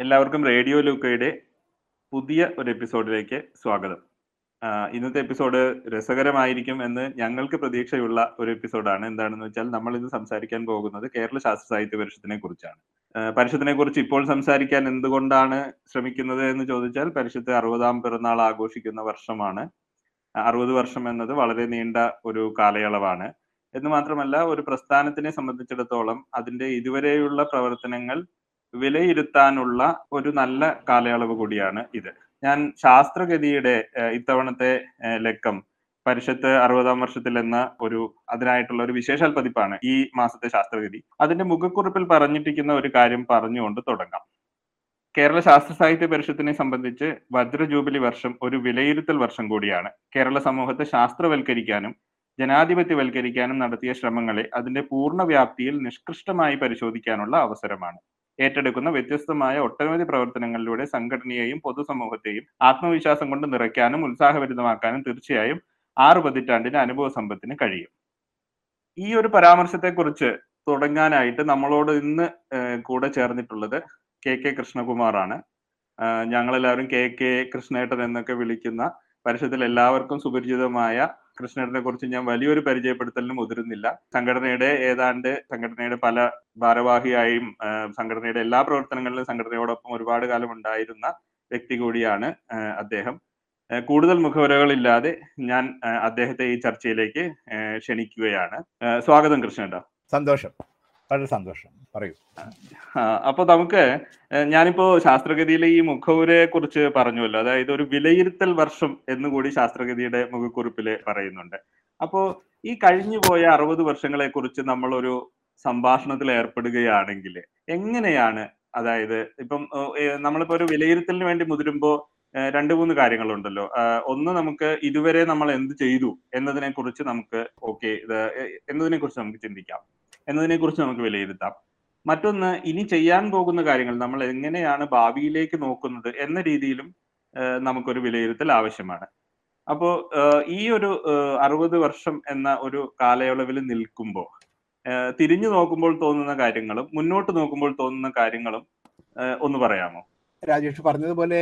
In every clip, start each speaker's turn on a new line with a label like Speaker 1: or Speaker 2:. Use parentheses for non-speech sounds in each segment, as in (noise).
Speaker 1: എല്ലാവർക്കും റേഡിയോ ലൂക്കയുടെ പുതിയ ഒരു എപ്പിസോഡിലേക്ക് സ്വാഗതം. ഇന്നത്തെ എപ്പിസോഡ് രസകരമായിരിക്കും എന്ന് ഞങ്ങൾക്ക് പ്രതീക്ഷയുള്ള ഒരു എപ്പിസോഡാണ്. എന്താണെന്ന് വെച്ചാൽ നമ്മൾ ഇന്ന് സംസാരിക്കാൻ പോകുന്നത് കേരള ശാസ്ത്ര സാഹിത്യ പരിഷത്തിനെ കുറിച്ചാണ്. പരിഷത്തിനെ കുറിച്ച് ഇപ്പോൾ സംസാരിക്കാൻ എന്തുകൊണ്ടാണ് ശ്രമിക്കുന്നത് എന്ന് ചോദിച്ചാൽ പരിഷത്ത് അറുപതാം പിറന്നാൾ ആഘോഷിക്കുന്ന വർഷമാണ്. അറുപത് വർഷം എന്നത് വളരെ നീണ്ട ഒരു കാലയളവാണ്. എന്ന് മാത്രമല്ല ഒരു പ്രസ്ഥാനത്തിനെ സംബന്ധിച്ചിടത്തോളം അതിന്റെ ഇതുവരെയുള്ള പ്രവർത്തനങ്ങൾ വിലയിരുത്താനുള്ള ഒരു നല്ല കാലയളവ് കൂടിയാണ് ഇത്. ഞാൻ ശാസ്ത്രഗതിയുടെ ഇത്തവണത്തെ ലക്കം പരിഷത്ത് അറുപതാം വർഷത്തിൽ എന്ന ഒരു അതിനായിട്ടുള്ള ഒരു വിശേഷാൽ പതിപ്പാണ് ഈ മാസത്തെ ശാസ്ത്രഗതി. അതിന്റെ മുഖക്കുറിപ്പിൽ പറഞ്ഞിട്ടിരിക്കുന്ന ഒരു കാര്യം പറഞ്ഞുകൊണ്ട് തുടങ്ങാം. കേരള ശാസ്ത്ര സാഹിത്യ പരിഷത്തിനെ സംബന്ധിച്ച് വജ്ര ജൂബിലി വർഷം ഒരു വിലയിരുത്തൽ വർഷം കൂടിയാണ്. കേരള സമൂഹത്തെ ശാസ്ത്രവൽക്കരിക്കാനും ജനാധിപത്യവൽക്കരിക്കാനും നടത്തിയ ശ്രമങ്ങളെ അതിന്റെ പൂർണ വ്യാപ്തിയിൽ നിഷ്കൃഷ്ടമായി പരിശോധിക്കാനുള്ള അവസരമാണ്. ഏറ്റെടുക്കുന്ന വ്യത്യസ്തമായ ഒട്ടനവധി പ്രവർത്തനങ്ങളിലൂടെ സംഘടനയെയും പൊതുസമൂഹത്തെയും ആത്മവിശ്വാസം കൊണ്ട് നിറയ്ക്കാനും ഉത്സാഹഭരിതമാക്കാനും തീർച്ചയായും ആറ് പതിറ്റാണ്ടിന്റെ അനുഭവ സമ്പത്തിന് കഴിയും. ഈ ഒരു പരാമർശത്തെക്കുറിച്ച് തുടങ്ങാനായിട്ട് നമ്മളോട് ഇന്ന് കൂടെ ചേർന്നിട്ടുള്ളത് കെ കെ കൃഷ്ണകുമാറാണ്. ഞങ്ങളെല്ലാവരും കെ കെ കൃഷ്ണേട്ടൻ എന്നൊക്കെ വിളിക്കുന്ന പരിഷത്തിൽ എല്ലാവർക്കും സുപരിചിതമായ കൃഷ്ണേട്ടനെ കുറിച്ച് ഞാൻ വലിയൊരു പരിചയപ്പെടുത്തലിന് മുതിരുന്നില്ല സംഘടനയുടെ ഏതാണ്ട് സംഘടനയുടെ പല ഭാരവാഹിയായും സംഘടനയുടെ എല്ലാ പ്രവർത്തനങ്ങളിലും സംഘടനയോടൊപ്പം ഒരുപാട് കാലം ഉണ്ടായിരുന്ന വ്യക്തി കൂടിയാണ് അദ്ദേഹം. കൂടുതൽ മുഖവരകളില്ലാതെ ഞാൻ അദ്ദേഹത്തെ ഈ ചർച്ചയിലേക്ക് ക്ഷണിക്കുകയാണ്. സ്വാഗതം കൃഷ്ണേട്ടാ.
Speaker 2: സന്തോഷം. വളരെ സന്തോഷം. പറയൂ.
Speaker 1: അപ്പൊ നമുക്ക് ഞാനിപ്പോ ശാസ്ത്രഗതിയിലെ ഈ മുഖവുരെ കുറിച്ച് പറഞ്ഞുവല്ലോ. അതായത് ഒരു വിലയിരുത്തൽ വർഷം എന്നുകൂടി ശാസ്ത്രഗതിയുടെ മുഖക്കുറിപ്പിൽ പറയുന്നുണ്ട്. അപ്പോ ഈ കഴിഞ്ഞു പോയ അറുപത് വർഷങ്ങളെ കുറിച്ച് നമ്മളൊരു സംഭാഷണത്തിൽ ഏർപ്പെടുകയാണെങ്കിൽ എങ്ങനെയാണ് അതായത് ഇപ്പം നമ്മളിപ്പോ ഒരു വിലയിരുത്തലിന് വേണ്ടി മുതിരുമ്പോ രണ്ടു മൂന്ന് കാര്യങ്ങളുണ്ടല്ലോ. ഒന്ന് നമുക്ക് ഇതുവരെ നമ്മൾ എന്ത് ചെയ്തു എന്നതിനെ കുറിച്ച് നമുക്ക് ഓക്കെ എന്നതിനെ കുറിച്ച് നമുക്ക് ചിന്തിക്കാം. എന്നതിനെ കുറിച്ച് നമുക്ക് വിലയിരുത്താം. മറ്റൊന്ന് ഇനി ചെയ്യാൻ പോകുന്ന കാര്യങ്ങൾ നമ്മൾ എങ്ങനെയാണ് ഭാവിയിലേക്ക് നോക്കുന്നത് എന്ന രീതിയിലും നമുക്കൊരു വിലയിരുത്തൽ ആവശ്യമാണ്. അപ്പോ ഈ ഒരു അറുപത് വർഷം എന്ന ഒരു കാലയളവിൽ നിൽക്കുമ്പോൾ തിരിഞ്ഞു നോക്കുമ്പോൾ തോന്നുന്ന കാര്യങ്ങളും മുന്നോട്ട് നോക്കുമ്പോൾ തോന്നുന്ന കാര്യങ്ങളും ഒന്ന് പറയാമോ?
Speaker 2: രാജേഷ് പറഞ്ഞതുപോലെ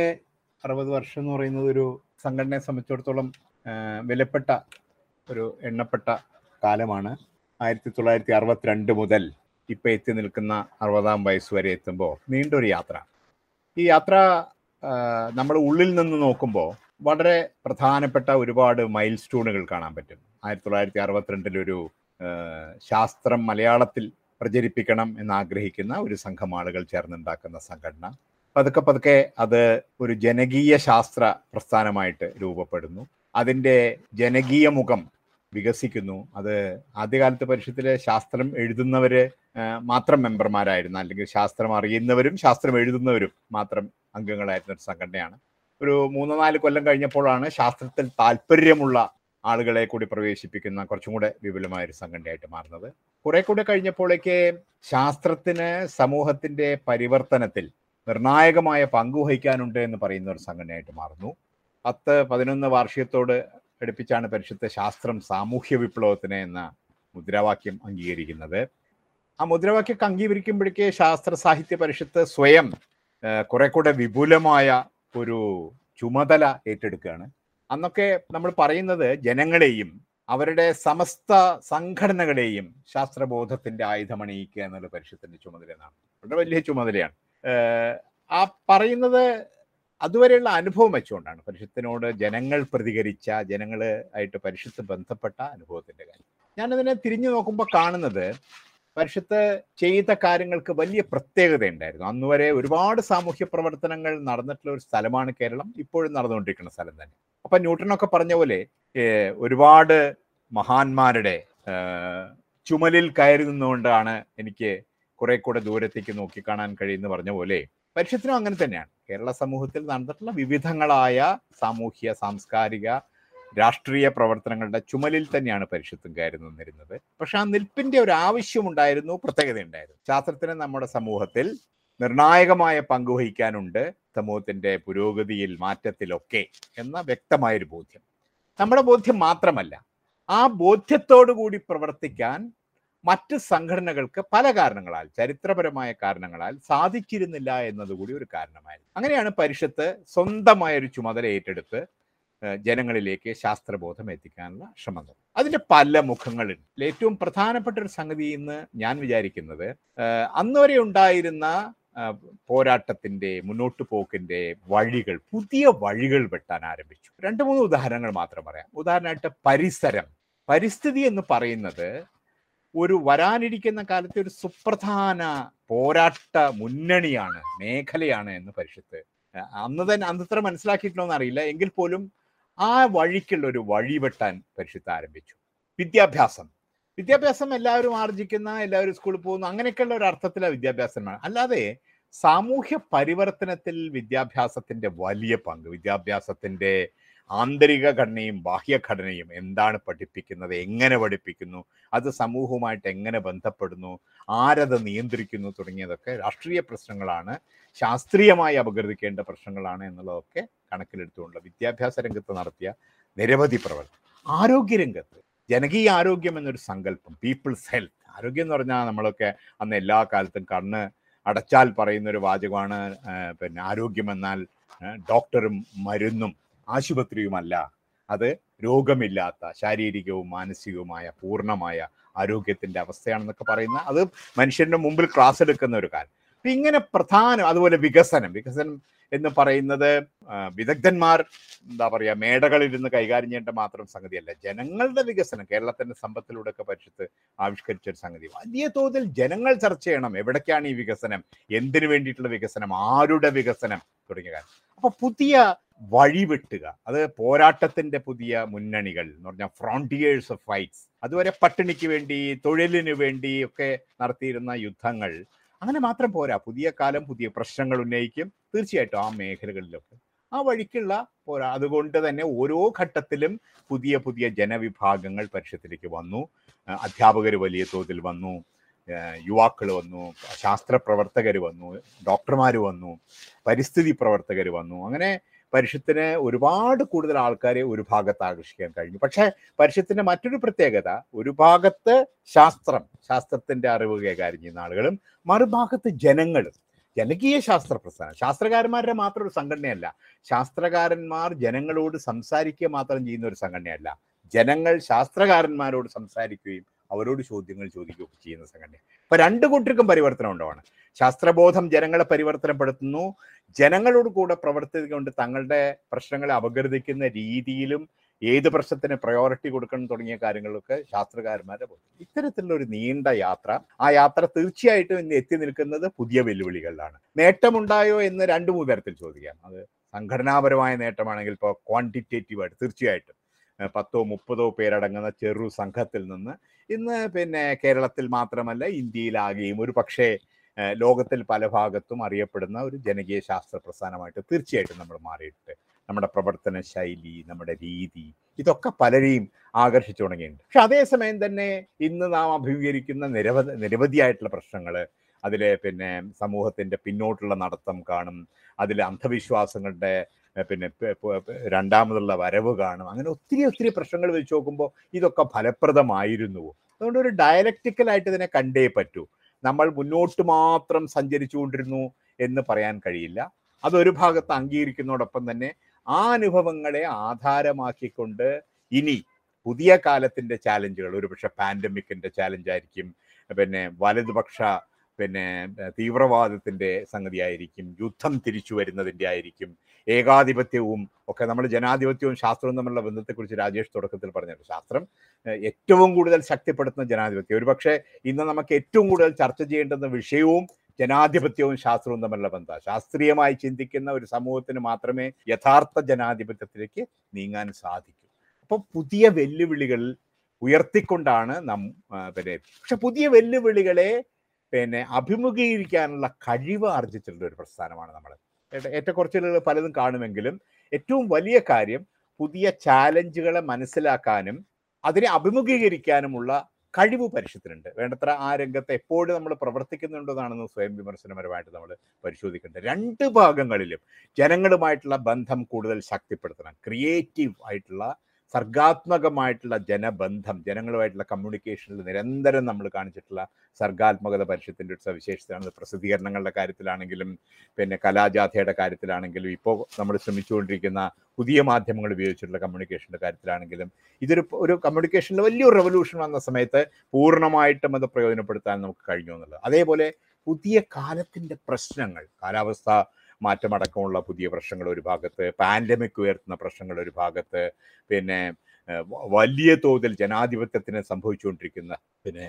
Speaker 2: അറുപത് വർഷം എന്ന് പറയുന്നത് ഒരു സംഘടനയെ സംബന്ധിച്ചിടത്തോളം വിലപ്പെട്ട ഒരു എണ്ണപ്പെട്ട കാലമാണ്. ആയിരത്തി തൊള്ളായിരത്തി അറുപത്തിരണ്ട് മുതൽ ഇപ്പം എത്തി നിൽക്കുന്ന അറുപതാം വയസ്സ് വരെ എത്തുമ്പോൾ നീണ്ടൊരു യാത്ര. ഈ യാത്ര നമ്മൾ ഉള്ളിൽ നിന്ന് നോക്കുമ്പോൾ വളരെ പ്രധാനപ്പെട്ട ഒരുപാട് മൈൽ സ്റ്റോണുകൾ കാണാൻ പറ്റും. ആയിരത്തി തൊള്ളായിരത്തി അറുപത്തിരണ്ടിലൊരു ശാസ്ത്രം മലയാളത്തിൽ പ്രചരിപ്പിക്കണം എന്നാഗ്രഹിക്കുന്ന ഒരു സംഘം ആളുകൾ ചേർന്നുണ്ടാക്കുന്ന സംഘടന. പതുക്കെ പതുക്കെ അത് ഒരു ജനകീയ ശാസ്ത്ര പ്രസ്ഥാനമായിട്ട് രൂപപ്പെടുന്നു. അതിന്റെ ജനകീയ മുഖം വികസിക്കുന്നു. അത് ആദ്യകാലത്ത് പരിഷത്തിലെ ശാസ്ത്രം എഴുതുന്നവര് മാത്രം മെമ്പർമാരായിരുന്ന അല്ലെങ്കിൽ ശാസ്ത്രം അറിയുന്നവരും ശാസ്ത്രം എഴുതുന്നവരും മാത്രം അംഗങ്ങളായിരുന്ന ഒരു സംഘടനയാണ്. ഒരു മൂന്ന് നാല് കൊല്ലം കഴിഞ്ഞപ്പോഴാണ് ശാസ്ത്രത്തിൽ താല്പര്യമുള്ള ആളുകളെ കൂടി പ്രവേശിപ്പിക്കുന്ന കുറച്ചും കൂടെ വിപുലമായ ഒരു സംഘടനയായിട്ട് മാറുന്നത്. കുറെ കൂടെ കഴിഞ്ഞപ്പോഴേക്ക് ശാസ്ത്രത്തിന് സമൂഹത്തിന്റെ പരിവർത്തനത്തിൽ നിർണായകമായ പങ്കുവഹിക്കാനുണ്ട് എന്ന് പറയുന്ന ഒരു സംഘടനയായിട്ട് മാറുന്നു. പത്ത് പതിനൊന്ന് വാർഷികത്തോട് അടുപ്പിച്ചാണ് പരിഷത്ത് ശാസ്ത്രം സാമൂഹ്യ വിപ്ലവത്തിന് എന്ന മുദ്രാവാക്യം അംഗീകരിക്കുന്നത്. ആ മുദ്രാവാക്യം അംഗീകരിക്കുമ്പോഴേക്ക് ശാസ്ത്ര സാഹിത്യ പരിഷത്ത് സ്വയം കുറെ കൂടെ വിപുലമായ ഒരു ചുമതല ഏറ്റെടുക്കുകയാണ്. അന്നൊക്കെ നമ്മൾ പറയുന്നത് ജനങ്ങളെയും അവരുടെ സമസ്ത സംഘടനകളെയും ശാസ്ത്രബോധത്തിന്റെ ആയുധമണിയിക്കുക എന്നുള്ള പരിഷത്തിന്റെ ചുമതല എന്നാണ്. വളരെ വലിയ ചുമതലയാണ്. ആ പറയുന്നത് അതുവരെയുള്ള അനുഭവം വെച്ചുകൊണ്ടാണ് പരിഷത്തിനോട് ജനങ്ങൾ പ്രതികരിച്ച ജനങ്ങൾ ആയിട്ട് പരിഷത്ത് ബന്ധപ്പെട്ട അനുഭവത്തിന്റെ കാര്യം. ഞാനതിനെ തിരിഞ്ഞു നോക്കുമ്പോൾ കാണുന്നത് പരിഷത്ത് ചെയ്ത കാര്യങ്ങൾക്ക് വലിയ പ്രത്യേകത ഉണ്ടായിരുന്നു അന്ന് വരെ ഒരുപാട് സാമൂഹ്യ പ്രവർത്തനങ്ങൾ നടന്നിട്ടുള്ള ഒരു സ്ഥലമാണ് കേരളം. ഇപ്പോഴും നടന്നുകൊണ്ടിരിക്കുന്ന സ്ഥലം തന്നെ. അപ്പൊ ന്യൂട്ടനൊക്കെ പറഞ്ഞ പോലെ ഒരുപാട് മഹാന്മാരുടെ ചുമലിൽ കയറി നിന്നുകൊണ്ടാണ് എനിക്ക് കുറെ കൂടെ ദൂരത്തേക്ക് നോക്കിക്കാണാൻ കഴിയുമെന്ന് പറഞ്ഞ പോലെ പരിഷത്തിനും അങ്ങനെ തന്നെയാണ്. കേരള സമൂഹത്തിൽ നടന്നിട്ടുള്ള വിവിധങ്ങളായ സാമൂഹ്യ സാംസ്കാരിക രാഷ്ട്രീയ പ്രവർത്തനങ്ങളുടെ ചുമലിൽ തന്നെയാണ് പരിഷത്തും കയറി നിന്നിരുന്നത്. പക്ഷെ ആ നിൽപ്പിന്റെ ഒരു പ്രത്യേകത ഉണ്ടായിരുന്നു ശാസ്ത്രത്തിന് നമ്മുടെ സമൂഹത്തിൽ നിർണായകമായ പങ്കുവഹിക്കാനുണ്ട് സമൂഹത്തിന്റെ പുരോഗതിയിൽ മാറ്റത്തിലൊക്കെ എന്ന വ്യക്തമായൊരു ബോധ്യം. നമ്മുടെ ബോധ്യം മാത്രമല്ല ആ ബോധ്യത്തോടു കൂടി പ്രവർത്തിക്കാൻ മറ്റ് സംഘടനകൾക്ക് പല കാരണങ്ങളാൽ ചരിത്രപരമായ കാരണങ്ങളാൽ സാധിച്ചിരുന്നില്ല എന്നതുകൂടി ഒരു കാരണമായിരുന്നു. അങ്ങനെയാണ് പരിഷത്ത് സ്വന്തമായ ഒരു ചുമതല ഏറ്റെടുത്ത് ജനങ്ങളിലേക്ക് ശാസ്ത്രബോധം എത്തിക്കാനുള്ള ശ്രമം അതിന്റെ പല മുഖങ്ങളുണ്ട്. ഏറ്റവും പ്രധാനപ്പെട്ട ഒരു സംഗതി എന്ന് ഞാൻ വിചാരിക്കുന്നത് അന്നുവരെ അന്ന് വരെ ഉണ്ടായിരുന്ന പോരാട്ടത്തിന്റെ മുന്നോട്ട് പോക്കിന്റെ വഴികൾ പുതിയ വഴികൾ വെട്ടാൻ ആരംഭിച്ചു. രണ്ട് മൂന്ന് ഉദാഹരണങ്ങൾ മാത്രം പറയാം. ഉദാഹരണമായിട്ട് പരിസരം. പരിസ്ഥിതി എന്ന് പറയുന്നത് ഒരു വരാനിരിക്കുന്ന കാലത്തെ ഒരു സുപ്രധാന പോരാട്ട മുന്നണിയാണ് മേഖലയാണ് എന്ന് പരിഷത്ത് അന്ന് തന്നെ അന്നത്ര മനസ്സിലാക്കിയിട്ടുണ്ടോ എന്നറിയില്ല എങ്കിൽ പോലും ആ വഴിക്കുള്ള ഒരു വഴി വെട്ടാൻ പരിശുദ്ധ ആരംഭിച്ചു. വിദ്യാഭ്യാസം. വിദ്യാഭ്യാസം എല്ലാവരും ആർജിക്കുന്ന എല്ലാവരും സ്കൂളിൽ പോകുന്ന അങ്ങനെയൊക്കെയുള്ള ഒരു അർത്ഥത്തിലാണ് വിദ്യാഭ്യാസം അല്ലാതെ സാമൂഹ്യ പരിവർത്തനത്തിൽ വിദ്യാഭ്യാസത്തിന്റെ വലിയ പങ്ക് വിദ്യാഭ്യാസത്തിന്റെ ആന്തരിക ഘടനയും ബാഹ്യഘടനയും എന്താണ് പഠിപ്പിക്കുന്നത് എങ്ങനെ പഠിപ്പിക്കുന്നു അത് സമൂഹവുമായിട്ട് എങ്ങനെ ബന്ധപ്പെടുന്നു ആരത് നിയന്ത്രിക്കുന്നു തുടങ്ങിയതൊക്കെ രാഷ്ട്രീയ പ്രശ്നങ്ങളാണ് ശാസ്ത്രീയമായി അപകീർത്തിക്കേണ്ട പ്രശ്നങ്ങളാണ് എന്നുള്ളതൊക്കെ കണക്കിലെടുത്തുകൊണ്ട് വിദ്യാഭ്യാസ രംഗത്ത് നടത്തിയ നിരവധി പ്രവർത്തനം. ആരോഗ്യരംഗത്ത് ജനകീയ ആരോഗ്യം എന്നൊരു സങ്കല്പം പീപ്പിൾസ് ഹെൽത്ത് ആരോഗ്യം എന്ന് പറഞ്ഞാൽ നമ്മളൊക്കെ അന്ന് എല്ലാ കാലത്തും കണ്ണ് അടച്ചാൽ പറയുന്ന ഒരു വാചകമാണ് പിന്നെ ആരോഗ്യം എന്നാൽ ഡോക്ടറും മരുന്നും ആശുപത്രിയുമല്ല. അത് രോഗമില്ലാത്ത ശാരീരികവും മാനസികവുമായ പൂർണമായ ആരോഗ്യത്തിന്റെ അവസ്ഥയാണെന്നൊക്കെ പറയുന്ന അത് മനുഷ്യന്റെ മുമ്പിൽ ക്ലാസ് എടുക്കുന്ന ഒരു കാര്യം ഇങ്ങനെ പ്രധാനം അതുപോലെ വികസനം. വികസനം എന്ന് പറയുന്നത് വിദഗ്ധന്മാർ എന്താ പറയാ മേടകളിരുന്ന് കൈകാര്യം ചെയ്യേണ്ട മാത്രം സംഗതിയല്ല. ജനങ്ങളുടെ വികസനം കേരളത്തിന്റെ സമ്പത്തിലൂടെ ഒക്കെ ആവിഷ്കരിച്ച ഒരു സംഗതി. വലിയ തോതിൽ ജനങ്ങൾ ചർച്ച ചെയ്യണം. എവിടേക്കാണ് ഈ വികസനം? എന്തിനു വേണ്ടിയിട്ടുള്ള വികസനം? ആരുടെ വികസനം? തുടങ്ങിയ കാര്യം. അപ്പൊ പുതിയ വഴി വെട്ടുക. അത് പോരാട്ടത്തിന്റെ പുതിയ മുന്നണികൾ എന്ന് പറഞ്ഞാൽ ഫ്രോണ്ടിയേഴ്സ് ഓഫ് ഫൈറ്റ്സ് അതുവരെ പട്ടിണിക്ക് വേണ്ടി തൊഴിലിന് വേണ്ടി ഒക്കെ നടത്തിയിരുന്ന യുദ്ധങ്ങൾ അങ്ങനെ മാത്രം പോരാ. പുതിയ കാലം പുതിയ പ്രശ്നങ്ങൾ ഉന്നയിക്കും. തീർച്ചയായിട്ടും ആ മേഖലകളിലൊക്കെ. ആ വഴിക്കുള്ള പോരാ. അതുകൊണ്ട് തന്നെ ഓരോ ഘട്ടത്തിലും പുതിയ പുതിയ ജനവിഭാഗങ്ങൾ പരിഷത്തിലേക്ക് വന്നു. അധ്യാപകർ വലിയ തോതിൽ വന്നു. യുവാക്കൾ വന്നു. ശാസ്ത്ര പ്രവർത്തകർ വന്നു. ഡോക്ടർമാർ വന്നു. പരിസ്ഥിതി പ്രവർത്തകർ വന്നു. അങ്ങനെ പരിഷത്തിന് ഒരുപാട് കൂടുതൽ ആൾക്കാരെ ഒരു ഭാഗത്ത് ആകർഷിക്കാൻ കഴിഞ്ഞു. പക്ഷേ പരിഷത്തിന്റെ മറ്റൊരു പ്രത്യേകത ഒരു ഭാഗത്ത് ശാസ്ത്രം ശാസ്ത്രത്തിന്റെ അറിവ് കൈകാര്യം ചെയ്യുന്ന ആളുകളും മറുഭാഗത്ത് ജനങ്ങളും. ജനകീയ ശാസ്ത്ര പ്രസ്ഥാനം ശാസ്ത്രകാരന്മാരുടെ മാത്രം ഒരു സംഘടനയല്ല. ശാസ്ത്രകാരന്മാർ ജനങ്ങളോട് സംസാരിക്കുക മാത്രം ചെയ്യുന്ന ഒരു സംഘടനയല്ല. ജനങ്ങൾ ശാസ്ത്രകാരന്മാരോട് സംസാരിക്കുകയും അവരോട് ചോദ്യങ്ങൾ ചോദിക്കുകയും ചെയ്യുന്ന സംഘടന ഇപ്പൊ രണ്ട് കൂട്ടർക്കും പരിവർത്തനം ഉണ്ടാവാണ് ശാസ്ത്രബോധം ജനങ്ങളെ പരിവർത്തനപ്പെടുത്തുന്നു. ജനങ്ങളോട് കൂടെ പ്രവർത്തിച്ചുകൊണ്ട് തങ്ങളുടെ പ്രശ്നങ്ങളെ അപഗ്രഥിക്കുന്ന രീതിയിലും ഏത് പ്രശ്നത്തിന് പ്രയോറിറ്റി കൊടുക്കണം തുടങ്ങിയ കാര്യങ്ങളൊക്കെ ശാസ്ത്രകാരന്മാരെ പോകും ഇത്തരത്തിലുള്ള ഒരു നീണ്ട യാത്ര ആ യാത്ര തീർച്ചയായിട്ടും ഇന്ന് എത്തി നിൽക്കുന്നത് പുതിയ വെല്ലുവിളികളിലാണ്. നേട്ടമുണ്ടായോ എന്ന് രണ്ടു മൂന്ന് തരത്തിൽ ചോദിക്കാം. അത് സംഘടനാപരമായ നേട്ടമാണെങ്കിൽ ഇപ്പോൾ ക്വാണ്ടിറ്റേറ്റീവ് ആയിട്ട് തീർച്ചയായിട്ടും പത്തോ മുപ്പതോ പേരടങ്ങുന്ന ചെറു സംഘത്തിൽ നിന്ന് ഇന്ന് പിന്നെ കേരളത്തിൽ മാത്രമല്ല ഇന്ത്യയിലാകെയും ഒരു പക്ഷേ ലോകത്തിൽ പല ഭാഗത്തും അറിയപ്പെടുന്ന ഒരു ജനകീയ ശാസ്ത്ര പ്രസ്ഥാനമായിട്ട് തീർച്ചയായിട്ടും നമ്മൾ മാറിയിട്ട് നമ്മുടെ പ്രവർത്തന ശൈലി നമ്മുടെ രീതി ഇതൊക്കെ പലരെയും ആകർഷിച്ചു തുടങ്ങിയിട്ടുണ്ട്. പക്ഷെ അതേസമയം തന്നെ ഇന്ന് നാം അഭിമുഖീകരിക്കുന്ന നിരവധി നിരവധിയായിട്ടുള്ള പ്രശ്നങ്ങൾ അതിലെ പിന്നെ സമൂഹത്തിന്റെ പിന്നോട്ടുള്ള നടത്തം കാണും അതിലെ അന്ധവിശ്വാസങ്ങളുടെ പിന്നെ രണ്ടാമതുള്ള വരവ് കാണും അങ്ങനെ ഒത്തിരി ഒത്തിരി പ്രശ്നങ്ങൾ വെച്ച് നോക്കുമ്പോൾ ഇതൊക്കെ ഫലപ്രദമായിരുന്നു. അതുകൊണ്ട് ഒരു ഡയലക്റ്റിക്കലായിട്ട് ഇതിനെ കണ്ടേ പറ്റൂ. നമ്മൾ മുന്നോട്ട് മാത്രം സഞ്ചരിച്ചുകൊണ്ടിരുന്നു എന്ന് പറയാൻ കഴിയില്ല. അതൊരു ഭാഗത്ത് അംഗീകരിക്കുന്നതോടൊപ്പം തന്നെ ആ അനുഭവങ്ങളെ ആധാരമാക്കിക്കൊണ്ട് ഇനി പുതിയ കാലത്തിന്റെ ചാലഞ്ചുകൾ ഒരുപക്ഷെ പാൻഡമിക്കിന്റെ ചാലഞ്ച് ആയിരിക്കും പിന്നെ വലതുപക്ഷ പിന്നെ തീവ്രവാദത്തിന്റെ സംഗതിയായിരിക്കും സംഗതി യുദ്ധം തിരിച്ചു വരുന്നതിന്റെ ആയിരിക്കും ഏകാധിപത്യവും ഒക്കെ നമ്മൾ ജനാധിപത്യവും ശാസ്ത്രവും തമ്മിലുള്ള ബന്ധത്തെക്കുറിച്ച് രാജേഷ് തുടക്കത്തിൽ പറഞ്ഞത് ശാസ്ത്രം. ഏറ്റവും കൂടുതൽ ശക്തിപ്പെടുത്തുന്ന ജനാധിപത്യം. ഒരുപക്ഷെ ഇന്ന് നമുക്ക് ഏറ്റവും കൂടുതൽ ചർച്ച ചെയ്യേണ്ടുന്ന വിഷയവും ജനാധിപത്യവും ശാസ്ത്രവും തമ്മിലുള്ള ബന്ധം ശാസ്ത്രീയമായി ചിന്തിക്കുന്ന ഒരു സമൂഹത്തിന് മാത്രമേ യഥാർത്ഥ ജനാധിപത്യത്തിലേക്ക് നീങ്ങാൻ സാധിക്കൂ. അപ്പോൾ പുതിയ വെല്ലുവിളികൾ ഉയർത്തിക്കൊണ്ടാണ് നം പിന്നെ പക്ഷെ പുതിയ വെല്ലുവിളികളെ പിന്നെ അഭിമുഖീകരിക്കാനുള്ള കഴിവ് ആർജിച്ചിട്ടുള്ള ഒരു പ്രസ്ഥാനമാണ് നമ്മൾ ഏറ്റക്കുറച്ചിലുകൾ പലതും കാണുമെങ്കിലും ഏറ്റവും വലിയ കാര്യം പുതിയ ചാലഞ്ചുകളെ മനസ്സിലാക്കാനും അതിനെ അഭിമുഖീകരിക്കാനുമുള്ള കഴിവ് പരിഷത്തിനുണ്ട് വേണ്ടത്ര ആ രംഗത്ത് എപ്പോഴും നമ്മൾ പ്രവർത്തിക്കുന്നുണ്ടെന്നാണെന്ന് സ്വയം വിമർശനപരമായിട്ട് നമ്മൾ പരിശോധിക്കേണ്ടത്. രണ്ട് ഭാഗങ്ങളിലും ജനങ്ങളുമായിട്ടുള്ള ബന്ധം കൂടുതൽ ശക്തിപ്പെടുത്തണം. ക്രിയേറ്റീവ് ആയിട്ടുള്ള സർഗാത്മകമായിട്ടുള്ള ജനബന്ധം ജനങ്ങളുമായിട്ടുള്ള കമ്മ്യൂണിക്കേഷനിൽ നിരന്തരം നമ്മൾ കാണിച്ചിട്ടുള്ള സർഗാത്മകത പരിഷത്തിന്റെ ഒരു സവിശേഷതയാണ്. പ്രസിദ്ധീകരണങ്ങളുടെ കാര്യത്തിലാണെങ്കിലും പിന്നെ കലാജാഥയുടെ കാര്യത്തിലാണെങ്കിലും ഇപ്പോൾ നമ്മൾ ശ്രമിച്ചുകൊണ്ടിരിക്കുന്ന പുതിയ മാധ്യമങ്ങൾ ഉപയോഗിച്ചിട്ടുള്ള കമ്മ്യൂണിക്കേഷന്റെ കാര്യത്തിലാണെങ്കിലും ഇതൊരു ഒരു കമ്മ്യൂണിക്കേഷനിൽ വലിയൊരു റെവല്യൂഷൻ വന്ന സമയത്ത് പൂർണമായിട്ടും അത് പ്രയോജനപ്പെടുത്താൻ നമുക്ക് കഴിഞ്ഞു എന്നുള്ളത്. അതേപോലെ പുതിയ കാലത്തിന്റെ പ്രശ്നങ്ങൾ കാലാവസ്ഥ മാറ്റമടക്കമുള്ള പുതിയ പ്രശ്നങ്ങൾ ഒരു ഭാഗത്ത് പാൻഡമിക് ഉയർത്തുന്ന പ്രശ്നങ്ങൾ ഒരു ഭാഗത്ത് പിന്നെ വലിയ തോതിൽ ജനാധിപത്യത്തിന് സംഭവിച്ചുകൊണ്ടിരിക്കുന്ന പിന്നെ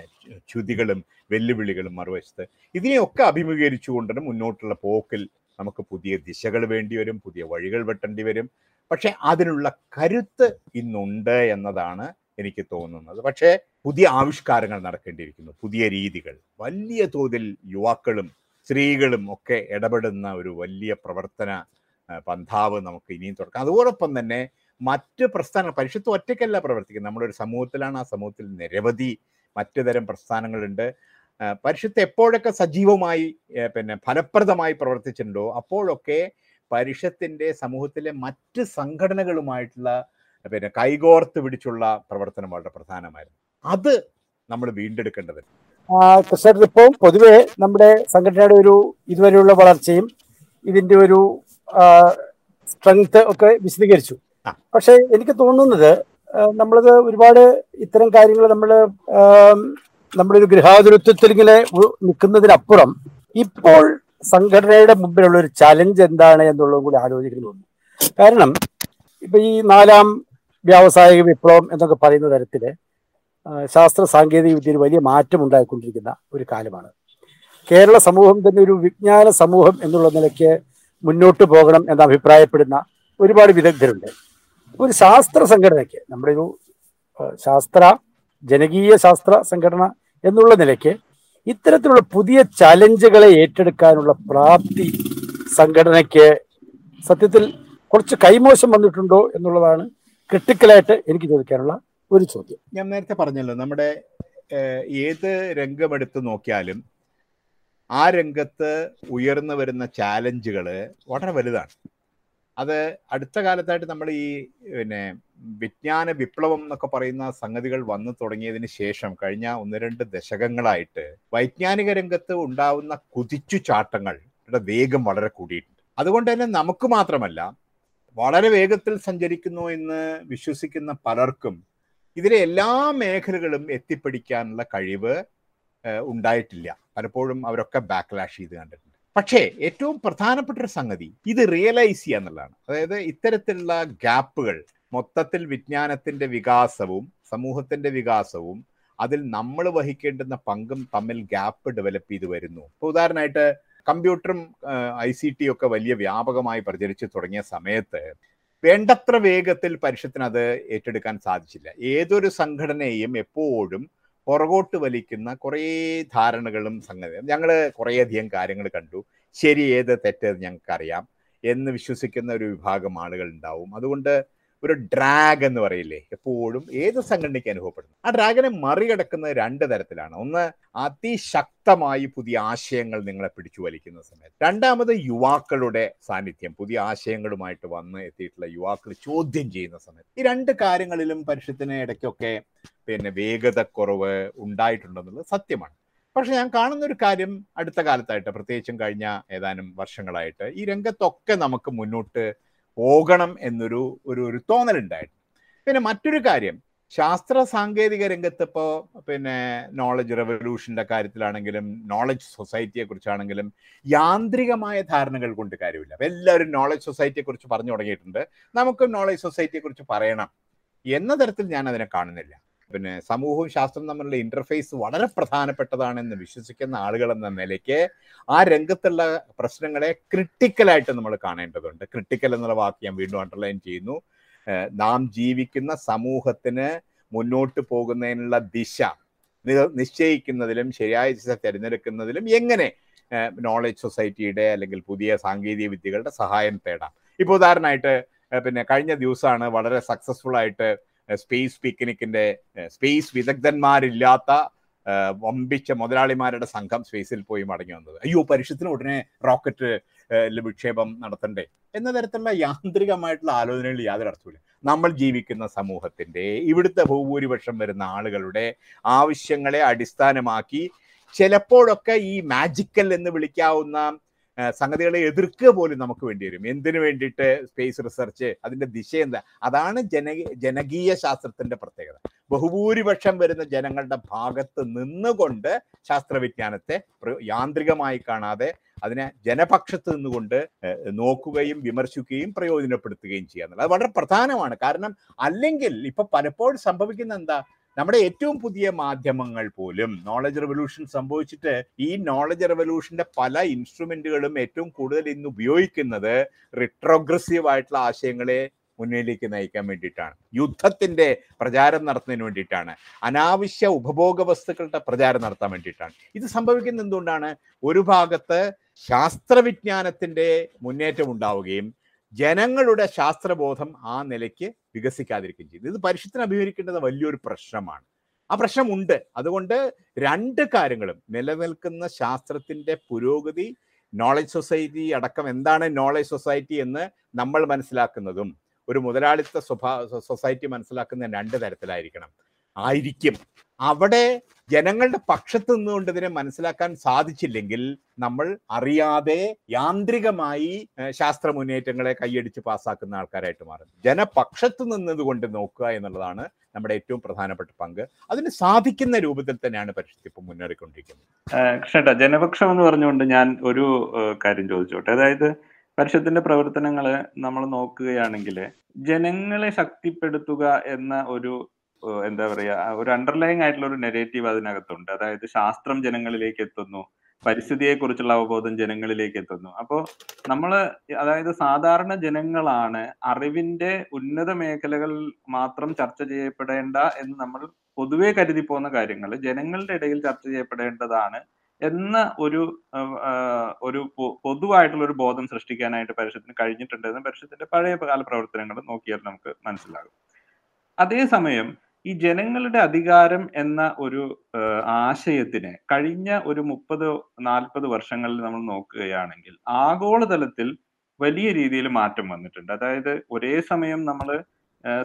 Speaker 2: ച്യുതികളും വെല്ലുവിളികളും മറുവശത്ത്. ഇതിനെയൊക്കെ അഭിമുഖീകരിച്ചുകൊണ്ടും മുന്നോട്ടുള്ള പോക്കിൽ നമുക്ക് പുതിയ ദിശകൾ വേണ്ടി വരും പുതിയ വഴികൾ വെട്ടേണ്ടി വരും. പക്ഷേ അതിനുള്ള കരുത്ത് ഇന്നുണ്ട് എന്നതാണ് എനിക്ക് തോന്നുന്നത്. പക്ഷേ പുതിയ ആവിഷ്കാരങ്ങൾ നടക്കേണ്ടിയിരിക്കുന്നു പുതിയ രീതികൾ. വലിയ തോതിൽ യുവാക്കളും സ്ത്രീകളും ഒക്കെ ഇടപെടുന്ന ഒരു വലിയ പ്രവർത്തന പന്ഥാവ് നമുക്ക് ഇനിയും തുടക്കാം അതോടൊപ്പം തന്നെ മറ്റ് പ്രസ്ഥാനങ്ങൾ പരിഷത്ത് ഒറ്റയ്ക്കല്ല പ്രവർത്തിക്കുന്നത്. നമ്മളൊരു സമൂഹത്തിലാണ് ആ സമൂഹത്തിൽ നിരവധി മറ്റു തരം പ്രസ്ഥാനങ്ങളുണ്ട്. പരിഷത്ത് എപ്പോഴൊക്കെ സജീവമായി പിന്നെ ഫലപ്രദമായി പ്രവർത്തിച്ചിട്ടുണ്ടോ അപ്പോഴൊക്കെ പരിഷത്തിന്റെ സമൂഹത്തിലെ മറ്റ് സംഘടനകളുമായിട്ടുള്ള പിന്നെ കൈകോർത്ത് പിടിച്ചുള്ള പ്രവർത്തനം വളരെ പ്രധാനമായിരുന്നു. അത് നമ്മൾ വീണ്ടെടുക്കേണ്ടത്
Speaker 3: കൃഷ്ണൻ ഇപ്പോൾ പൊതുവെ നമ്മുടെ സംഘടനയുടെ ഒരു ഇതുവരെയുള്ള വളർച്ചയും ഇതിന്റെ ഒരു സ്ട്രെങ്ത് ഒക്കെ വിശദീകരിച്ചു. പക്ഷെ എനിക്ക് തോന്നുന്നത് നമ്മളത് ഒരുപാട് ഇത്തരം കാര്യങ്ങൾ നമ്മൾ നമ്മുടെ ഒരു ഗൃഹാതുരത്വത്തിൽ ഇങ്ങനെ നിൽക്കുന്നതിനപ്പുറം ഇപ്പോൾ സംഘടനയുടെ മുമ്പിലുള്ള ഒരു ചലഞ്ച് എന്താണ് എന്നുള്ളതും കൂടി ആലോചിക്കുന്നു കാരണം ഇപ്പൊ ഈ നാലാം വ്യാവസായിക വിപ്ലവം എന്നൊക്കെ പറയുന്ന തരത്തിൽ ശാസ്ത്ര സാങ്കേതിക വിദ്യയിൽ വലിയ മാറ്റം ഉണ്ടായിക്കൊണ്ടിരിക്കുന്ന ഒരു കാലമാണ്. കേരള സമൂഹം തന്നെ ഒരു വിജ്ഞാന സമൂഹം എന്നുള്ള നിലയ്ക്ക് മുന്നോട്ട് പോകണം എന്ന് അഭിപ്രായപ്പെടുന്ന ഒരുപാട് വിദഗ്ധരുണ്ട്. ഒരു ശാസ്ത്ര സംഘടനയ്ക്ക് നമ്മുടെ ഒരു ശാസ്ത്ര ജനകീയ ശാസ്ത്ര സംഘടന എന്നുള്ള നിലയ്ക്ക് ഇത്തരത്തിലുള്ള പുതിയ ചലഞ്ചുകളെ ഏറ്റെടുക്കാനുള്ള പ്രാപ്തി സംഘടനയ്ക്ക് സത്യത്തിൽ കുറച്ച് കൈമോശം വന്നിട്ടുണ്ടോ എന്നുള്ളതാണ് ക്രിട്ടിക്കലായിട്ട് എനിക്ക് ചോദിക്കാനുള്ള ഒരു ചോദ്യം.
Speaker 2: ഞാൻ നേരത്തെ പറഞ്ഞല്ലോ നമ്മുടെ ഏത് രംഗമെടുത്ത് നോക്കിയാലും ആ രംഗത്ത് ഉയർന്നു വരുന്ന ചാലഞ്ചുകൾ വളരെ വലുതാണ്. അത് അടുത്ത കാലത്തായിട്ട് നമ്മൾ ഈ പിന്നെ വിജ്ഞാന വിപ്ലവം എന്നൊക്കെ പറയുന്ന സംഗതികൾ വന്നു തുടങ്ങിയതിന് ശേഷം കഴിഞ്ഞ ഒന്ന് രണ്ട് ദശകങ്ങളായിട്ട് വൈജ്ഞാനിക രംഗത്ത് ഉണ്ടാവുന്ന കുതിച്ചു ചാട്ടങ്ങളുടെ വേഗം വളരെ കൂടിയിട്ടുണ്ട്. അതുകൊണ്ട് തന്നെ നമുക്ക് മാത്രമല്ല വളരെ വേഗത്തിൽ സഞ്ചരിക്കുന്നു എന്ന് വിശ്വസിക്കുന്ന പലർക്കും ഇതിലെ എല്ലാ മേഖലകളും എത്തിപ്പിടിക്കാനുള്ള കഴിവ് ഉണ്ടായിട്ടില്ല. പലപ്പോഴും അവരൊക്കെ ബാക്ക്ലാഷ് ചെയ്ത് കണ്ടിട്ടുണ്ട്. പക്ഷേ ഏറ്റവും പ്രധാനപ്പെട്ട ഒരു സംഗതി ഇത് റിയലൈസ് ചെയ്യുക എന്നുള്ളതാണ്. അതായത് ഇത്തരത്തിലുള്ള ഗ്യാപ്പുകൾ മൊത്തത്തിൽ വിജ്ഞാനത്തിന്റെ വികാസവും സമൂഹത്തിന്റെ വികാസവും അതിൽ നമ്മൾ വഹിക്കേണ്ടുന്ന പങ്കും തമ്മിൽ ഗ്യാപ്പ് ഡെവലപ്പ് ചെയ്ത് വരുന്നു. ഇപ്പൊ ഉദാഹരണമായിട്ട് കമ്പ്യൂട്ടറും ഐ സി ടി ഒക്കെ വലിയ വ്യാപകമായി പ്രചരിച്ചു തുടങ്ങിയ സമയത്ത് വേണ്ടത്ര വേഗത്തിൽ പരിഷത്തിന് അത് ഏറ്റെടുക്കാൻ സാധിച്ചില്ല. ഏതൊരു സംഘടനയെയും എപ്പോഴും പുറകോട്ട് വലിക്കുന്ന കുറേ ധാരണകളും സംഗതി ഞങ്ങൾ കുറേയധികം കാര്യങ്ങൾ കണ്ടു. ശരി ഏത് തെറ്റേത് ഞങ്ങൾക്കറിയാം എന്ന് വിശ്വസിക്കുന്ന ഒരു വിഭാഗം ആളുകൾ ഉണ്ടാവും. അതുകൊണ്ട് ഒരു ഡ്രാഗ് എന്ന് പറയില്ലേ? എപ്പോഴും ഏത് സംഘടനയ്ക്ക് അനുഭവപ്പെടുന്നു? ആ ഡ്രാഗനെ മറികടക്കുന്നത് രണ്ട് തരത്തിലാണ്. ഒന്ന് അതിശക്തമായി പുതിയ ആശയങ്ങൾ നിങ്ങളെ പിടിച്ചു വലിക്കുന്ന സമയത്ത്. രണ്ടാമത് യുവാക്കളുടെ സാന്നിധ്യം. പുതിയ ആശയങ്ങളുമായിട്ട് വന്ന് എത്തിയിട്ടുള്ള യുവാക്കൾ ചോദ്യം ചെയ്യുന്ന സമയത്ത്. ഈ രണ്ട് കാര്യങ്ങളിലും പരിഷത്തിന് ഇടയ്ക്കൊക്കെ പിന്നെ വേഗതക്കുറവ് കുറവ് ഉണ്ടായിട്ടുണ്ടെന്നുള്ളത് സത്യമാണ്. പക്ഷെ ഞാൻ കാണുന്ന ഒരു കാര്യം അടുത്ത കാലത്തായിട്ട് പ്രത്യേകിച്ചും കഴിഞ്ഞ ഏതാനും വർഷങ്ങളായിട്ട് ഈ രംഗത്തൊക്കെ നമുക്ക് മുന്നോട്ട് പോകണം എന്നൊരു ഒരു ഒരു തോന്നലുണ്ടായിരുന്നു. പിന്നെ മറ്റൊരു കാര്യം ശാസ്ത്ര സാങ്കേതിക രംഗത്ത് ഇപ്പോൾ പിന്നെ നോളജ് റെവല്യൂഷന്റെ കാര്യത്തിലാണെങ്കിലും നോളജ് സൊസൈറ്റിയെ കുറിച്ചാണെങ്കിലും യാന്ത്രികമായ ധാരണകൾ കൊണ്ട് കാര്യമില്ല. അപ്പം എല്ലാവരും നോളജ് സൊസൈറ്റിയെ കുറിച്ച് പറഞ്ഞു തുടങ്ങിയിട്ടുണ്ട്. നമുക്കും നോളജ് സൊസൈറ്റിയെ കുറിച്ച് പറയണം. എന്ന തരത്തിൽ ഞാൻ അതിനെ കാണുന്നില്ല. പിന്നെ സമൂഹവും ശാസ്ത്രം തമ്മിലുള്ള ഇന്റർഫേസ് വളരെ പ്രധാനപ്പെട്ടതാണെന്ന് വിശ്വസിക്കുന്ന ആളുകൾ എന്ന നിലയ്ക്ക് ആ രംഗത്തുള്ള പ്രശ്നങ്ങളെ ക്രിട്ടിക്കലായിട്ട് നമ്മൾ കാണേണ്ടതുണ്ട്. ക്രിട്ടിക്കൽ എന്നുള്ള വാക്ക് ഞാൻ വീണ്ടും അണ്ടർലൈൻ ചെയ്യുന്നു. നാം ജീവിക്കുന്ന സമൂഹത്തിന് മുന്നോട്ട് പോകുന്നതിനുള്ള ദിശ നിശ്ചയിക്കുന്നതിലും ശരിയായ ദിശ തിരഞ്ഞെടുക്കുന്നതിലും എങ്ങനെ നോളജ് സൊസൈറ്റിയുടെ അല്ലെങ്കിൽ പുതിയ സാങ്കേതിക വിദ്യകളുടെ സഹായം തേടാം. ഇപ്പോൾ ഉദാഹരണമായിട്ട് പിന്നെ കഴിഞ്ഞ ദിവസമാണ് വളരെ സക്സസ്ഫുൾ ആയിട്ട് സ്പേസ് പിക്നിക്കിന്റെ സ്പേസ് വിദഗ്ധന്മാരില്ലാത്ത വമ്പിച്ച മുതലാളിമാരുടെ സംഘം സ്പേസിൽ പോയി മടങ്ങി വന്നത്. അയ്യോ പരിഷത്തിന് ഉടനെ റോക്കറ്റ് വിക്ഷേപം നടത്തണ്ടേ? എന്ന തരത്തിലുള്ള യാന്ത്രികമായിട്ടുള്ള ആലോചനകളിൽ യാതൊരു അർത്ഥമില്ല നമ്മൾ ജീവിക്കുന്ന സമൂഹത്തിന്റെ ഇവിടുത്തെ ഭൂഭൂരിപക്ഷം വരുന്ന ആളുകളുടെ ആവശ്യങ്ങളെ അടിസ്ഥാനമാക്കി ചിലപ്പോഴൊക്കെ ഈ മാജിക്കൽ എന്ന് വിളിക്കാവുന്ന സംഗതികളെ എതിർക്കുക പോലും നമുക്ക് വേണ്ടി വരും. എന്തിനു വേണ്ടിയിട്ട് സ്പേസ് റിസർച്ച് അതിന്റെ ദിശ എന്താ? അതാണ് ജന ജനകീയ ശാസ്ത്രത്തിന്റെ പ്രത്യേകത. ബഹുഭൂരിപക്ഷം വരുന്ന ജനങ്ങളുടെ ഭാഗത്ത് നിന്നുകൊണ്ട് ശാസ്ത്രവിജ്ഞാനത്തെ യാന്ത്രികമായി കാണാതെ അതിനെ ജനപക്ഷത്ത് നിന്നുകൊണ്ട് നോക്കുകയും വിമർശിക്കുകയും പ്രയോജനപ്പെടുത്തുകയും ചെയ്യുക എന്നുള്ളത് അത് വളരെ പ്രധാനമാണ്. കാരണം അല്ലെങ്കിൽ ഇപ്പൊ പലപ്പോഴും സംഭവിക്കുന്ന എന്താ? നമ്മുടെ ഏറ്റവും പുതിയ മാധ്യമങ്ങൾ പോലും നോളജ് റെവല്യൂഷൻ സംഭവിച്ചിട്ട് ഈ നോളജ് റെവല്യൂഷന്റെ പല ഇൻസ്ട്രുമെന്റുകളും ഏറ്റവും കൂടുതൽ ഇന്ന് ഉപയോഗിക്കുന്നത് റിട്രോഗ്രസീവ് ആയിട്ടുള്ള ആശയങ്ങളെ മുന്നിലേക്ക് നയിക്കാൻ വേണ്ടിയിട്ടാണ്. യുദ്ധത്തിന്റെ പ്രചാരം നടത്തുന്നതിന് വേണ്ടിയിട്ടാണ്. അനാവശ്യ ഉപഭോഗ വസ്തുക്കളുടെ പ്രചാരം നടത്താൻ വേണ്ടിയിട്ടാണ്. ഇത് സംഭവിക്കുന്നത് എന്തുകൊണ്ടാണ്? ഒരു ഭാഗത്ത് ശാസ്ത്രവിജ്ഞാനത്തിന്റെ മുന്നേറ്റം ഉണ്ടാവുകയും ജനങ്ങളുടെ ശാസ്ത്രബോധം ആ നിലയ്ക്ക് വികസിക്കാതിരിക്കുകയും ചെയ്തു. ഇത് പരിഷത്തിന് അഭിമുഖീകരിക്കേണ്ടത് വലിയൊരു പ്രശ്നമാണ്. ആ പ്രശ്നമുണ്ട്. അതുകൊണ്ട് രണ്ട് കാര്യങ്ങളും. നിലനിൽക്കുന്ന ശാസ്ത്രത്തിന്റെ പുരോഗതി നോളജ് സൊസൈറ്റി അടക്കം എന്താണ് നോളജ് സൊസൈറ്റി എന്ന് നമ്മൾ മനസ്സിലാക്കുന്നതും ഒരു മുതലാളിത്ത സ്വഭാ സൊസൈറ്റി മനസ്സിലാക്കുന്ന രണ്ട് തരത്തിലായിരിക്കണം. ആയിരിക്കും. അവിടെ ജനങ്ങളുടെ പക്ഷത്ത് നിന്നുകൊണ്ട് ഇതിനെ മനസ്സിലാക്കാൻ സാധിച്ചില്ലെങ്കിൽ നമ്മൾ അറിയാതെ യാന്ത്രികമായി ശാസ്ത്ര മുന്നേറ്റങ്ങളെ കൈയടിച്ച് പാസ്സാക്കുന്ന ആൾക്കാരായിട്ട് മാറും ജനപക്ഷത്ത് നിന്നതുകൊണ്ട് നോക്കുക എന്നുള്ളതാണ് നമ്മുടെ ഏറ്റവും പ്രധാനപ്പെട്ട പങ്ക്. അതിന് സാധിക്കുന്ന രൂപത്തിൽ തന്നെയാണ് പരിഷത്ത് ഇപ്പം മുന്നേറിക്കൊണ്ടിരിക്കുന്നത്.
Speaker 1: കൃഷ്ണേട്ടാ ജനപക്ഷം എന്ന് പറഞ്ഞുകൊണ്ട് ഞാൻ ഒരു കാര്യം ചോദിച്ചോട്ടെ. അതായത് പരിഷത്തിന്റെ പ്രവർത്തനങ്ങൾ നമ്മൾ നോക്കുകയാണെങ്കിൽ ജനങ്ങളെ ശക്തിപ്പെടുത്തുക എന്ന ഒരു എന്താ പറയാ ഒരു അണ്ടർലൈങ് ആയിട്ടുള്ള ഒരു നെഗറ്റീവ് അതിനകത്തുണ്ട്. അതായത് ശാസ്ത്രം ജനങ്ങളിലേക്ക് എത്തുന്നു പരിസ്ഥിതിയെ കുറിച്ചുള്ള അവബോധം ജനങ്ങളിലേക്ക് എത്തുന്നു. അപ്പോ നമ്മൾ അതായത് സാധാരണ ജനങ്ങളാണ് അറിവിന്റെ ഉന്നത മേഖലകൾ മാത്രം ചർച്ച ചെയ്യപ്പെടേണ്ട എന്ന് നമ്മൾ പൊതുവെ കരുതി പോകുന്ന കാര്യങ്ങൾ ജനങ്ങളുടെ ഇടയിൽ ചർച്ച ചെയ്യപ്പെടേണ്ടതാണ് എന്ന ഒരു ഒരു പൊതുവായിട്ടുള്ള ഒരു ബോധം സൃഷ്ടിക്കാനായിട്ട് പരിഷത്തിന് കഴിഞ്ഞിട്ടുണ്ടെന്ന് പരിഷത്തിന്റെ പഴയ കാല പ്രവർത്തനങ്ങൾ നോക്കിയാൽ നമുക്ക് മനസ്സിലാകും. അതേസമയം ഈ ജനങ്ങളുടെ അധികാരം എന്ന ഒരു ആശയത്തിന് കഴിഞ്ഞ ഒരു മുപ്പത് നാൽപ്പത് വർഷങ്ങളിൽ നമ്മൾ നോക്കുകയാണെങ്കിൽ ആഗോളതലത്തിൽ വലിയ രീതിയിൽ മാറ്റം വന്നിട്ടുണ്ട്. അതായത് ഒരേ സമയം നമ്മൾ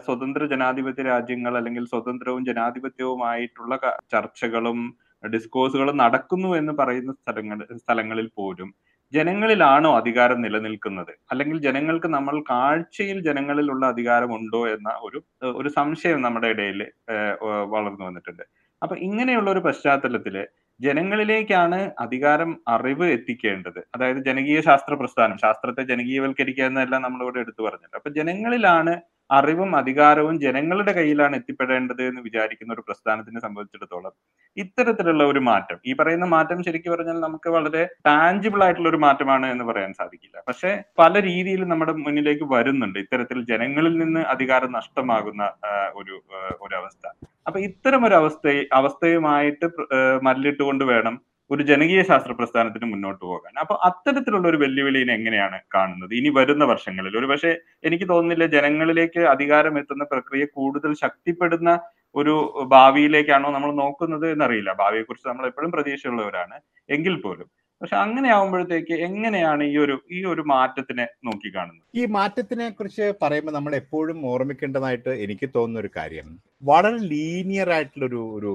Speaker 1: സ്വതന്ത്ര ജനാധിപത്യ രാജ്യങ്ങൾ അല്ലെങ്കിൽ സ്വതന്ത്രവും ജനാധിപത്യവുമായിട്ടുള്ള ചർച്ചകളും ഡിസ്കോഴ്സുകളും നടക്കുന്നു എന്ന് പറയുന്ന സ്ഥലങ്ങൾ സ്ഥലങ്ങളിൽ പോലും ജനങ്ങളിലാണോ അധികാരം നിലനിൽക്കുന്നത്? അല്ലെങ്കിൽ ജനങ്ങൾക്ക് നമ്മൾ കാഴ്ചയിൽ ജനങ്ങളിലുള്ള അധികാരം ഉണ്ടോ എന്ന ഒരു ഒരു സംശയം നമ്മുടെ ഇടയിൽ വളർന്നു വന്നിട്ടുണ്ട്. അപ്പൊ ഇങ്ങനെയുള്ള ഒരു പശ്ചാത്തലത്തിൽ ജനങ്ങളിലേക്കാണ് അധികാരം അറിവ് എത്തിക്കേണ്ടത്. അതായത് ജനകീയ ശാസ്ത്ര പ്രസ്ഥാനം ശാസ്ത്രത്തെ ജനകീയവൽക്കരിക്കുക എന്നെല്ലാം നമ്മളിവിടെ എടുത്തു പറഞ്ഞല്ലോ അപ്പൊ ജനങ്ങളിലാണ് അറിവും അധികാരവും ജനങ്ങളുടെ കയ്യിലാണ് എത്തിപ്പെടേണ്ടത് എന്ന് വിചാരിക്കുന്ന ഒരു പ്രസ്ഥാനത്തിനെ സംബന്ധിച്ചിടത്തോളം ഇത്തരത്തിലുള്ള ഒരു മാറ്റം ഈ പറയുന്ന മാറ്റം ശരിക്കും പറഞ്ഞാൽ നമുക്ക് വളരെ ടാഞ്ചിബിൾ ആയിട്ടുള്ള ഒരു മാറ്റമാണ് എന്ന് പറയാൻ സാധിക്കില്ല. പക്ഷെ പല രീതിയിൽ നമ്മുടെ മുന്നിലേക്ക് വരുന്നുണ്ട് ഇത്തരത്തിൽ ജനങ്ങളിൽ നിന്ന് അധികാരം നഷ്ടമാകുന്ന ഒരു ഒരവസ്ഥ. അപ്പൊ ഇത്തരം ഒരു അവസ്ഥ അവസ്ഥയുമായിട്ട് മല്ലിട്ടുകൊണ്ട് വേണം ഒരു ജനകീയ ശാസ്ത്ര പ്രസ്ഥാനത്തിന് മുന്നോട്ട് പോകാൻ. അപ്പൊ അത്തരത്തിലുള്ള ഒരു വെല്ലുവിളിനെ എങ്ങനെയാണ് കാണുന്നത്? ഇനി വരുന്ന വർഷങ്ങളിൽ. ഒരു പക്ഷേ എനിക്ക് തോന്നുന്നില്ല ജനങ്ങളിലേക്ക് അധികാരം എത്തുന്ന പ്രക്രിയ കൂടുതൽ ശക്തിപ്പെടുന്ന ഒരു ഭാവിയിലേക്കാണോ നമ്മൾ നോക്കുന്നത് എന്നറിയില്ല. ഭാവിയെക്കുറിച്ച് നമ്മൾ എപ്പോഴും പ്രതീക്ഷയുള്ളവരാണ്. എങ്കിൽ പോലും. പക്ഷെ അങ്ങനെ ആവുമ്പോഴത്തേക്ക് എങ്ങനെയാണ് ഈ ഒരു ഈ ഒരു മാറ്റത്തിനെ നോക്കി കാണുന്നത്?
Speaker 2: ഈ മാറ്റത്തിനെ കുറിച്ച് പറയുമ്പോൾ നമ്മൾ എപ്പോഴും ഓർമ്മിക്കേണ്ടതായിട്ട് എനിക്ക് തോന്നുന്ന ഒരു കാര്യം. വളരെ ലീനിയർ ആയിട്ടുള്ള ഒരു ഒരു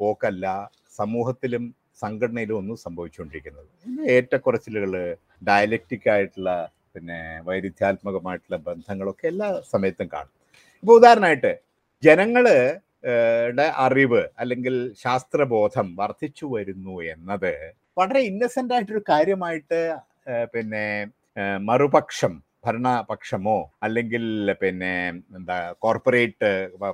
Speaker 2: പോക്കല്ല. സമൂഹത്തിലും സംഘടനയിലും ഒന്നും സംഭവിച്ചുകൊണ്ടിരിക്കുന്നത്. ഏറ്റക്കുറച്ചിലുകൾ ഡയലക്റ്റിക് ആയിട്ടുള്ള പിന്നെ വൈരുദ്ധ്യാത്മകമായിട്ടുള്ള ബന്ധങ്ങളൊക്കെ എല്ലാ സമയത്തും കാണും. ഇപ്പോൾ ഉദാഹരണമായിട്ട് ജനങ്ങൾ അറിവ് അല്ലെങ്കിൽ ശാസ്ത്രബോധം വർദ്ധിച്ചു വരുന്നു എന്നത് വളരെ ഇന്നസെന്റ് ആയിട്ടൊരു കാര്യമായിട്ട് പിന്നെ മറുപക്ഷം ഭരണപക്ഷമോ അല്ലെങ്കിൽ പിന്നെ എന്താ കോർപ്പറേറ്റ്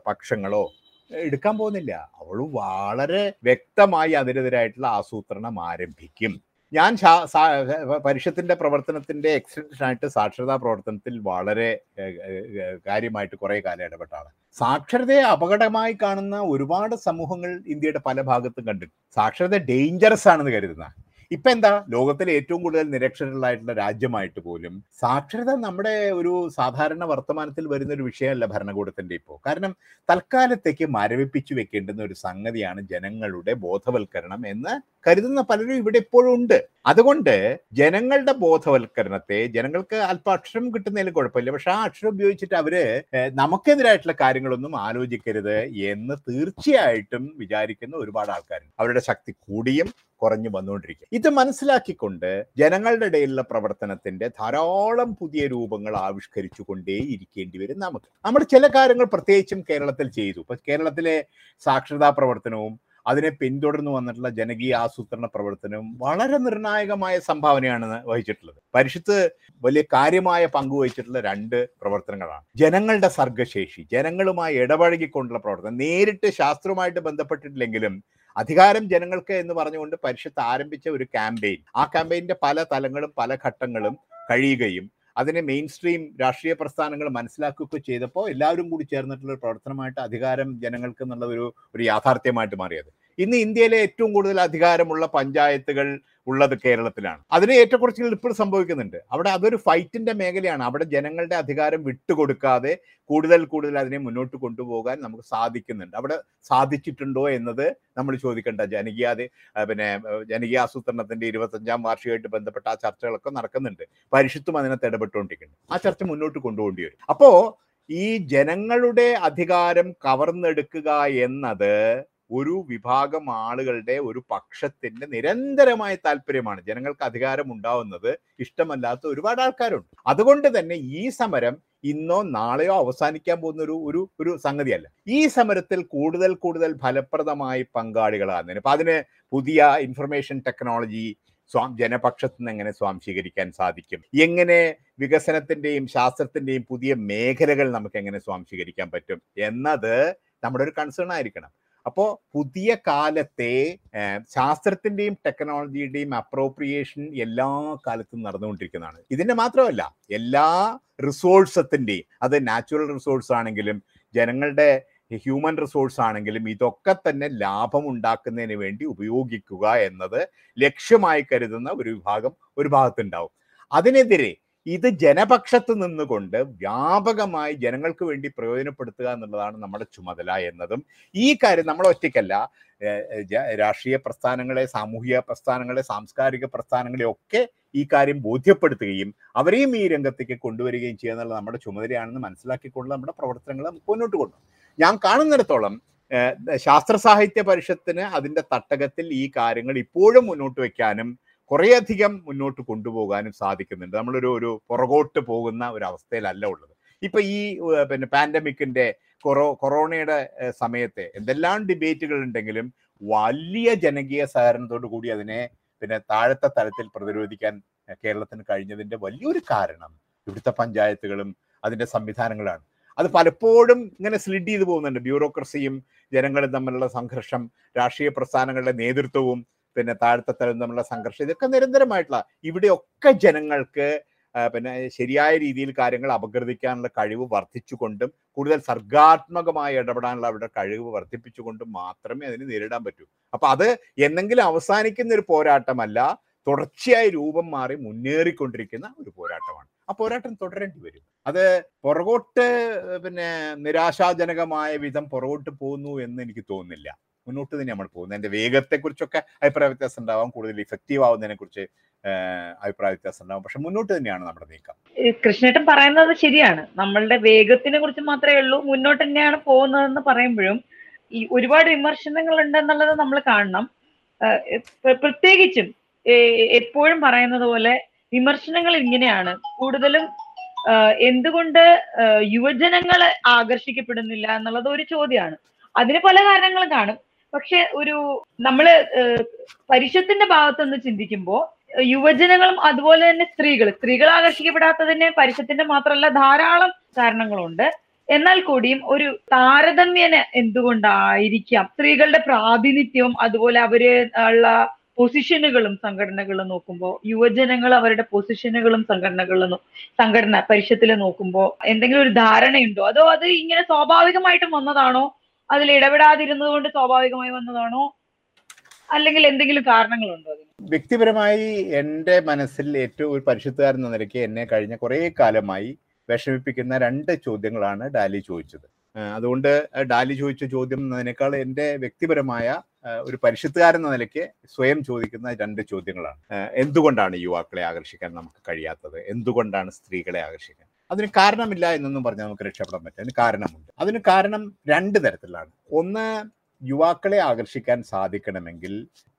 Speaker 2: പക്ഷങ്ങളോ എടുക്കാൻ പോകുന്നില്ല. അവൾ വളരെ വ്യക്തമായി അതിനെതിരായിട്ടുള്ള ആസൂത്രണം ആരംഭിക്കും. ഞാൻ പരിഷത്തിന്റെ പ്രവർത്തനത്തിന്റെ എക്സ്റ്റൻഷൻ ആയിട്ട് സാക്ഷരതാ പ്രവർത്തനത്തിൽ വളരെ കാര്യമായിട്ട് കുറെ കാലം ഇടപെട്ടാണ് സാക്ഷരതയെ അപകടമായി കാണുന്ന ഒരുപാട് സമൂഹങ്ങൾ ഇന്ത്യയുടെ പല ഭാഗത്തും കണ്ടിട്ടുണ്ട്. സാക്ഷരത ഡേഞ്ചറസ് ആണെന്ന് കരുതുന്ന ഇപ്പൊ എന്താ ലോകത്തിലെ ഏറ്റവും കൂടുതൽ നിരക്ഷരരായിട്ടുള്ള രാജ്യമായിട്ട് പോലും സാക്ഷരത നമ്മുടെ ഒരു സാധാരണ വർത്തമാനത്തിൽ വരുന്ന ഒരു വിഷയമല്ല ഭരണകൂടത്തിന്റെ ഇപ്പോൾ കാരണം തൽക്കാലത്തേക്ക് മരവിപ്പിച്ചു വെക്കേണ്ടുന്ന ഒരു സംഗതിയാണ് ജനങ്ങളുടെ ബോധവൽക്കരണം എന്ന് കരുതുന്ന പലരും ഇവിടെ ഇപ്പോഴും ഉണ്ട്. അതുകൊണ്ട് ജനങ്ങളുടെ ബോധവൽക്കരണത്തെ ജനങ്ങൾക്ക് അല്പ അക്ഷരം കിട്ടുന്നതിലും കുഴപ്പമില്ല. പക്ഷെ ആ അക്ഷരം ഉപയോഗിച്ചിട്ട് അവർ നമുക്കെതിരായിട്ടുള്ള കാര്യങ്ങളൊന്നും ആലോചിക്കരുത് എന്ന് തീർച്ചയായിട്ടും വിചാരിക്കുന്ന ഒരുപാട് ആൾക്കാരുണ്ട്. അവരുടെ ശക്തി കൂടിയും കുറഞ്ഞു വന്നുകൊണ്ടിരിക്കും. ഇത് മനസ്സിലാക്കിക്കൊണ്ട് ജനങ്ങളുടെ ഇടയിലുള്ള പ്രവർത്തനത്തിന്റെ ധാരാളം പുതിയ രൂപങ്ങൾ ആവിഷ്കരിച്ചു കൊണ്ടേ ഇരിക്കേണ്ടി വരും നമുക്ക്. നമ്മൾ ചില കാര്യങ്ങൾ പ്രത്യേകിച്ചും കേരളത്തിൽ ചെയ്തു. ഇപ്പൊ കേരളത്തിലെ സാക്ഷരതാ പ്രവർത്തനവും അതിനെ പിന്തുടർന്നു വന്നിട്ടുള്ള ജനകീയ ആസൂത്രണ പ്രവർത്തനവും വളരെ നിർണായകമായ സംഭാവനയാണ് വഹിച്ചിട്ടുള്ളത്. പരിഷത്ത് വലിയ കാര്യമായ പങ്കുവഹിച്ചിട്ടുള്ള രണ്ട് പ്രവർത്തനങ്ങളാണ്. ജനങ്ങളുടെ സർഗശേഷി ജനങ്ങളുമായി ഇടപഴകിക്കൊണ്ടുള്ള പ്രവർത്തനം. നേരിട്ട് ശാസ്ത്രവുമായിട്ട് ബന്ധപ്പെട്ടിട്ടില്ലെങ്കിലും അധികാരം ജനങ്ങൾക്ക് എന്ന് പറഞ്ഞുകൊണ്ട് പരിഷത്ത് ആരംഭിച്ച ഒരു ക്യാമ്പയിൻ ആ ക്യാമ്പയിന്റെ പല തലങ്ങളും പല ഘട്ടങ്ങളും കഴിയുകയും അതിനെ മെയിൻ സ്ട്രീം രാഷ്ട്രീയ പ്രസ്ഥാനങ്ങൾ മനസ്സിലാക്കുകയൊക്കെ ചെയ്തപ്പോൾ എല്ലാവരും കൂടി ചേർന്നിട്ടുള്ള ഒരു പ്രവർത്തനമായിട്ട് അധികാരം ജനങ്ങൾക്ക് എന്നുള്ള ഒരു ഒരു യാഥാർത്ഥ്യമായിട്ട് മാറിയത്. ഇന്ന് ഇന്ത്യയിലെ ഏറ്റവും കൂടുതൽ അധികാരമുള്ള പഞ്ചായത്തുകൾ ഉള്ളത് കേരളത്തിലാണ്. അതിന് ഏറ്റക്കുറച്ചിലുകൾ ഇപ്പോൾ സംഭവിക്കുന്നുണ്ട്. അവിടെ അതൊരു ഫൈറ്റിന്റെ മേഖലയാണ്. അവിടെ ജനങ്ങളുടെ അധികാരം വിട്ടുകൊടുക്കാതെ കൂടുതൽ കൂടുതൽ അതിനെ മുന്നോട്ട് കൊണ്ടുപോകാൻ നമുക്ക് സാധിക്കുന്നുണ്ട്. അവിടെ സാധിച്ചിട്ടുണ്ടോ എന്നത് നമ്മൾ ചോദിക്കേണ്ട ജനകീയാതെ പിന്നെ ജനകീയ ആസൂത്രണത്തിന്റെ ഇരുപത്തഞ്ചാം വാർഷികമായിട്ട് ബന്ധപ്പെട്ട ആ ചർച്ചകളൊക്കെ നടക്കുന്നുണ്ട്. പരിശുദ്ധം അതിനകത്ത് ഇടപെട്ടുകൊണ്ടിരിക്കുന്നുണ്ട്. ആ ചർച്ച മുന്നോട്ട് കൊണ്ടുപോകേണ്ടി വരും അപ്പോ ഈ ജനങ്ങളുടെ അധികാരം കവർന്നെടുക്കുക എന്നത് ഒരു വിഭാഗം ആളുകളുടെ ഒരു പക്ഷത്തിന്റെ നിരന്തരമായ താല്പര്യമാണ്. ജനങ്ങൾക്ക് അധികാരം ഉണ്ടാവുന്നത് ഇഷ്ടമല്ലാത്ത ഒരുപാട് ആൾക്കാരുണ്ട്. അതുകൊണ്ട് തന്നെ ഈ സമരം ഇന്നോ നാളെയോ അവസാനിക്കാൻ പോകുന്ന ഒരു ഒരു ഒരു സംഗതിയല്ല. ഈ സമരത്തിൽ കൂടുതൽ കൂടുതൽ ഫലപ്രദമായി പങ്കാളികളാകുന്നതിന് അപ്പൊ അതിന് പുതിയ ഇൻഫർമേഷൻ ടെക്നോളജി സ്വാം ജനപക്ഷത്തിൽ നിന്ന് എങ്ങനെ സ്വാംശീകരിക്കാൻ സാധിക്കും? എങ്ങനെ വികസനത്തിന്റെയും ശാസ്ത്രത്തിന്റെയും പുതിയ മേഖലകൾ നമുക്ക് എങ്ങനെ സ്വാംശീകരിക്കാൻ പറ്റും? എന്നത് നമ്മുടെ ഒരു കൺസേൺ ആയിരിക്കണം. അപ്പോൾ പുതിയ കാലത്തെ ശാസ്ത്രത്തിന്റെയും ടെക്നോളജിയുടെയും അപ്രോപ്രിയേഷൻ എല്ലാ കാലത്തും നടന്നുകൊണ്ടിരിക്കുന്നതാണ്. ഇതിന്റെ മാത്രമല്ല എല്ലാ റിസോഴ്സത്തിന്റെയും അത് നാച്ചുറൽ റിസോഴ്സ് ആണെങ്കിലും ജനങ്ങളുടെ ഹ്യൂമൻ റിസോഴ്സ് ആണെങ്കിലും ഇതൊക്കെ തന്നെ ലാഭം ഉണ്ടാക്കുന്നതിന് വേണ്ടി ഉപയോഗിക്കുക എന്നത് ലക്ഷ്യമായി കരുതുന്ന ഒരു വിഭാഗം ഒരു ഭാഗത്തുണ്ടാവും. അതിനെതിരെ ഇത് ജനപക്ഷത്ത് നിന്നുകൊണ്ട് വ്യാപകമായി ജനങ്ങൾക്ക് വേണ്ടി പ്രയോജനപ്പെടുത്തുക എന്നുള്ളതാണ് നമ്മുടെ ചുമതല എന്നതും. ഈ കാര്യം നമ്മൾ ഒറ്റയ്ക്കല്ല. രാഷ്ട്രീയ പ്രസ്ഥാനങ്ങളെ സാമൂഹിക പ്രസ്ഥാനങ്ങളെ സാംസ്കാരിക പ്രസ്ഥാനങ്ങളെ ഒക്കെ ഈ കാര്യം ബോധ്യപ്പെടുത്തുകയും അവരെയും ഈ രംഗത്തേക്ക് കൊണ്ടുവരികയും ചെയ്യുക എന്നുള്ളത് നമ്മുടെ ചുമതലയാണെന്ന് മനസ്സിലാക്കിക്കൊണ്ട് നമ്മുടെ പ്രവർത്തനങ്ങൾ മുന്നോട്ട് കൊണ്ടു ഞാൻ കാണുന്നിടത്തോളം ശാസ്ത്ര സാഹിത്യ പരിഷത്തിന് അതിന്റെ തട്ടകത്തിൽ ഈ കാര്യങ്ങൾ ഇപ്പോഴും മുന്നോട്ട് വെക്കാനും കുറേയധികം മുന്നോട്ട് കൊണ്ടുപോകാനും സാധിക്കുന്നുണ്ട്. നമ്മളൊരു ഒരു പുറകോട്ട് പോകുന്ന ഒരു അവസ്ഥയിലല്ല ഉള്ളത്. ഇപ്പൊ ഈ പിന്നെ പാൻഡമിക്കിന്റെ കൊറോ കൊറോണയുടെ സമയത്തെ എന്തെല്ലാം ഡിബേറ്റുകൾ ഉണ്ടെങ്കിലും വലിയ ജനകീയ സഹകരണത്തോടു കൂടി അതിനെ പിന്നെ താഴത്തെ തലത്തിൽ പ്രതിരോധിക്കാൻ കേരളത്തിന് കഴിഞ്ഞതിന്റെ വലിയൊരു കാരണം ഇവിടുത്തെ പഞ്ചായത്തുകളും അതിന്റെ സംവിധാനങ്ങളാണ്. അത് പലപ്പോഴും ഇങ്ങനെ സ്ലിഡ് ചെയ്തു പോകുന്നുണ്ട്. ബ്യൂറോക്രസിയും ജനങ്ങളും തമ്മിലുള്ള സംഘർഷം രാഷ്ട്രീയ പ്രസ്ഥാനങ്ങളുടെ നേതൃത്വവും പിന്നെ താഴത്തെ തലം സംഘർഷം ഇതൊക്കെ നിരന്തരമായിട്ടുള്ള ഇവിടെയൊക്കെ ജനങ്ങൾക്ക് പിന്നെ ശരിയായ രീതിയിൽ കാര്യങ്ങൾ അപഗ്രഥിക്കാനുള്ള കഴിവ് വർദ്ധിച്ചുകൊണ്ടും കൂടുതൽ സർഗാത്മകമായി ഇടപെടാനുള്ള അവരുടെ കഴിവ് വർദ്ധിപ്പിച്ചുകൊണ്ടും മാത്രമേ അതിന് നേരിടാൻ പറ്റൂ. അപ്പൊ അത് എന്നെങ്കിലും അവസാനിക്കുന്ന ഒരു പോരാട്ടമല്ല തുടർച്ചയായി രൂപം മാറി മുന്നേറിക്കൊണ്ടിരിക്കുന്ന ഒരു പോരാട്ടമാണ്. ആ പോരാട്ടം തുടരേണ്ടി വരും. അത് പുറകോട്ട് പിന്നെ നിരാശാജനകമായ വിധം പുറകോട്ട് പോകുന്നു എന്ന് എനിക്ക് തോന്നുന്നില്ല. മുന്നോട്ട് തന്നെ നമ്മൾ പോകുന്നത് അതിന്റെ വേഗത്തെക്കുറിച്ചൊക്കെ അഭിപ്രായ വ്യത്യാസം ഉണ്ടാവാം. കൂടുതൽ ഇഫക്റ്റീവ് ആവുന്നതിനെ കുറിച്ച് അഭിപ്രായ വ്യത്യാസം ഉണ്ടാവും. പക്ഷെ മുന്നോട്ട് തന്നെയാണ് നമ്മുടെ നീക്കം.
Speaker 4: കൃഷ്ണേട്ടൻ പറയുന്നത് ശരിയാണ്. നമ്മളുടെ വേഗത്തിനെ കുറിച്ച് മാത്രമേ ഉള്ളൂ. മുന്നോട്ട് തന്നെയാണ് പോകുന്നതെന്ന് പറയുമ്പോഴും ഈ ഒരുപാട് വിമർശനങ്ങൾ ഉണ്ടെന്നുള്ളത് നമ്മൾ കാണണം. പ്രത്യേകിച്ചും എപ്പോഴും പറയുന്നത് പോലെ വിമർശനങ്ങൾ ഇങ്ങനെയാണ്. കൂടുതലും എന്തുകൊണ്ട് യുവജനങ്ങൾ ആകർഷിക്കപ്പെടുന്നില്ല എന്നുള്ളത് ഒരു ചോദ്യമാണ്. അതിന് പല കാരണങ്ങളും കാണും. പക്ഷെ ഒരു നമ്മൾ പരിഷത്തിന്റെ ഭാഗത്തുനിന്ന് ചിന്തിക്കുമ്പോൾ യുവജനങ്ങളും അതുപോലെ തന്നെ സ്ത്രീകൾ സ്ത്രീകൾ ആകർഷിക്കപ്പെടാത്തതിന് പരിഷത്തിന്റെ മാത്രമല്ല ധാരാളം കാരണങ്ങളുണ്ട്. എന്നാൽ കൂടിയും ഒരു താരതമ്യേന എന്തുകൊണ്ടായിരിക്കാം സ്ത്രീകളുടെ പ്രാതിനിധ്യവും അതുപോലെ അവർ ഉള്ള പൊസിഷനുകളും സംഘടനകളും നോക്കുമ്പോൾ യുവജനങ്ങൾ അവരുടെ പൊസിഷനുകളും സംഘടനകളും സംഘടന പരിഷത്തിൽ നോക്കുമ്പോൾ എന്തെങ്കിലും ഒരു ധാരണയുണ്ടോ? അതോ അത് ഇങ്ങനെ സ്വാഭാവികമായിട്ടും വന്നതാണോ? അതിൽ ഇടപെടാതിരുന്നത് കൊണ്ട് സ്വാഭാവികമായി വന്നതാണോ? അല്ലെങ്കിൽ എന്തെങ്കിലും കാരണങ്ങളുണ്ടോ
Speaker 2: വ്യക്തിപരമായി എന്റെ മനസ്സിൽ ഏറ്റവും ഒരു പരിശുദ്ധകാരൻ എന്ന നിലയ്ക്ക് എന്നെ കഴിഞ്ഞ കുറേ കാലമായി വിഷമിപ്പിക്കുന്ന രണ്ട് ചോദ്യങ്ങളാണ് ഡാലി ചോദിച്ചത്. അതുകൊണ്ട് ഡാലി ചോദിച്ച ചോദ്യം എന്നതിനേക്കാൾ എന്റെ വ്യക്തിപരമായ ഒരു പരിശുദ്ധകാരൻ എന്ന നിലയ്ക്ക് സ്വയം ചോദിക്കുന്ന രണ്ട് ചോദ്യങ്ങളാണ്. എന്തുകൊണ്ടാണ് യുവാക്കളെ ആകർഷിക്കാൻ നമുക്ക് കഴിയാത്തത്? എന്തുകൊണ്ടാണ് സ്ത്രീകളെ ആകർഷിക്കാൻ? അതിന് കാരണമില്ല എന്നൊന്നും പറഞ്ഞാൽ നമുക്ക് രക്ഷപ്പെടാൻ പറ്റും അതിന് കാരണമുണ്ട്. അതിന് കാരണം രണ്ട് തരത്തിലാണ്. ഒന്ന് യുവാക്കളെ ആകർഷിക്കാൻ സാധിക്കണമെങ്കിൽ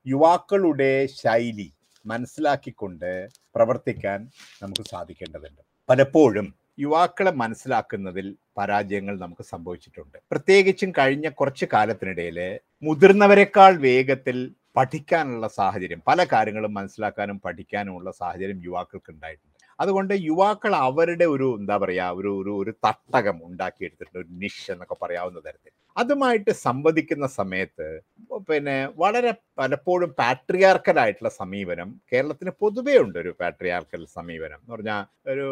Speaker 2: യുവാക്കളുടെ ശൈലി മനസ്സിലാക്കിക്കൊണ്ട് പ്രവർത്തിക്കാൻ നമുക്ക് സാധിക്കേണ്ടതുണ്ട്. പലപ്പോഴും യുവാക്കളെ മനസ്സിലാക്കുന്നതിൽ പരാജയങ്ങൾ നമുക്ക് സംഭവിച്ചിട്ടുണ്ട്. പ്രത്യേകിച്ചും കഴിഞ്ഞ കുറച്ച് കാലത്തിനിടയിൽ മുതിർന്നവരെക്കാൾ വേഗത്തിൽ പഠിക്കാനുള്ള സാഹചര്യം പല കാര്യങ്ങളും മനസ്സിലാക്കാനും പഠിക്കാനുമുള്ള സാഹചര്യം യുവാക്കൾക്ക് ഉണ്ടായിട്ടുണ്ട് അതുകൊണ്ട് യുവാക്കൾ അവരുടെ ഒരു എന്താ പറയാ ഒരു ഒരു ഒരു തട്ടകം ഉണ്ടാക്കിയെടുത്തിട്ടുണ്ട് ഒരു നിഷ് എന്നൊക്കെ പറയാവുന്ന തരത്തിൽ. അതുമായിട്ട് സംവദിക്കുന്ന സമയത്ത് പിന്നെ വളരെ പലപ്പോഴും പാട്രിയാർക്കലായിട്ടുള്ള സമീപനം കേരളത്തിന് പൊതുവേ ഉണ്ട് ഒരു പാട്രിയാർക്കൽ സമീപനം. എന്ന് പറഞ്ഞാൽ ഒരു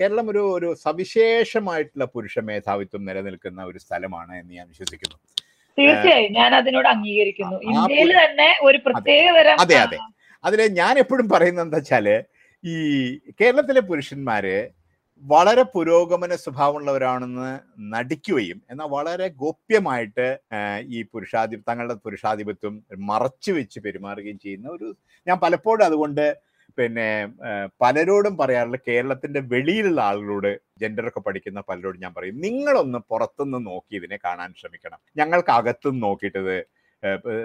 Speaker 2: കേരളം ഒരു ഒരു സവിശേഷമായിട്ടുള്ള പുരുഷ മേധാവിത്വം നിലനിൽക്കുന്ന ഒരു സ്ഥലമാണ് എന്ന് ഞാൻ വിശ്വസിക്കുന്നു.
Speaker 4: തീർച്ചയായും. ഞാൻ അതിനോട് അംഗീകരിക്കുന്നു. ഇന്ത്യയിൽ തന്നെ ഒരു പ്രത്യേക തരം
Speaker 2: അതെ, അതെ. അതിൽ ഞാൻ എപ്പോഴും പറയുന്നത് എന്താ വെച്ചാൽ ഈ കേരളത്തിലെ പുരുഷന്മാര് വളരെ പുരോഗമന സ്വഭാവമുള്ളവരാണെന്ന് നടിക്കുകയും എന്നാൽ വളരെ ഗോപ്യമായിട്ട് ഈ പുരുഷാധി തങ്ങളുടെ പുരുഷാധിപത്യം മറച്ചു വെച്ച് പെരുമാറുകയും ചെയ്യുന്ന ഒരു ഞാൻ പലപ്പോഴും അതുകൊണ്ട് പിന്നെ പലരോടും പറയാറുള്ള കേരളത്തിന്റെ വെളിയിലുള്ള ആളുകളോട് ജെൻഡറൊക്കെ പഠിക്കുന്ന പലരോടും ഞാൻ പറയും നിങ്ങളൊന്ന് പുറത്തുനിന്ന് നോക്കി ഇതിനെ കാണാൻ ശ്രമിക്കണം. ഞങ്ങൾക്ക് അകത്തുനിന്ന് നോക്കിയിട്ടത്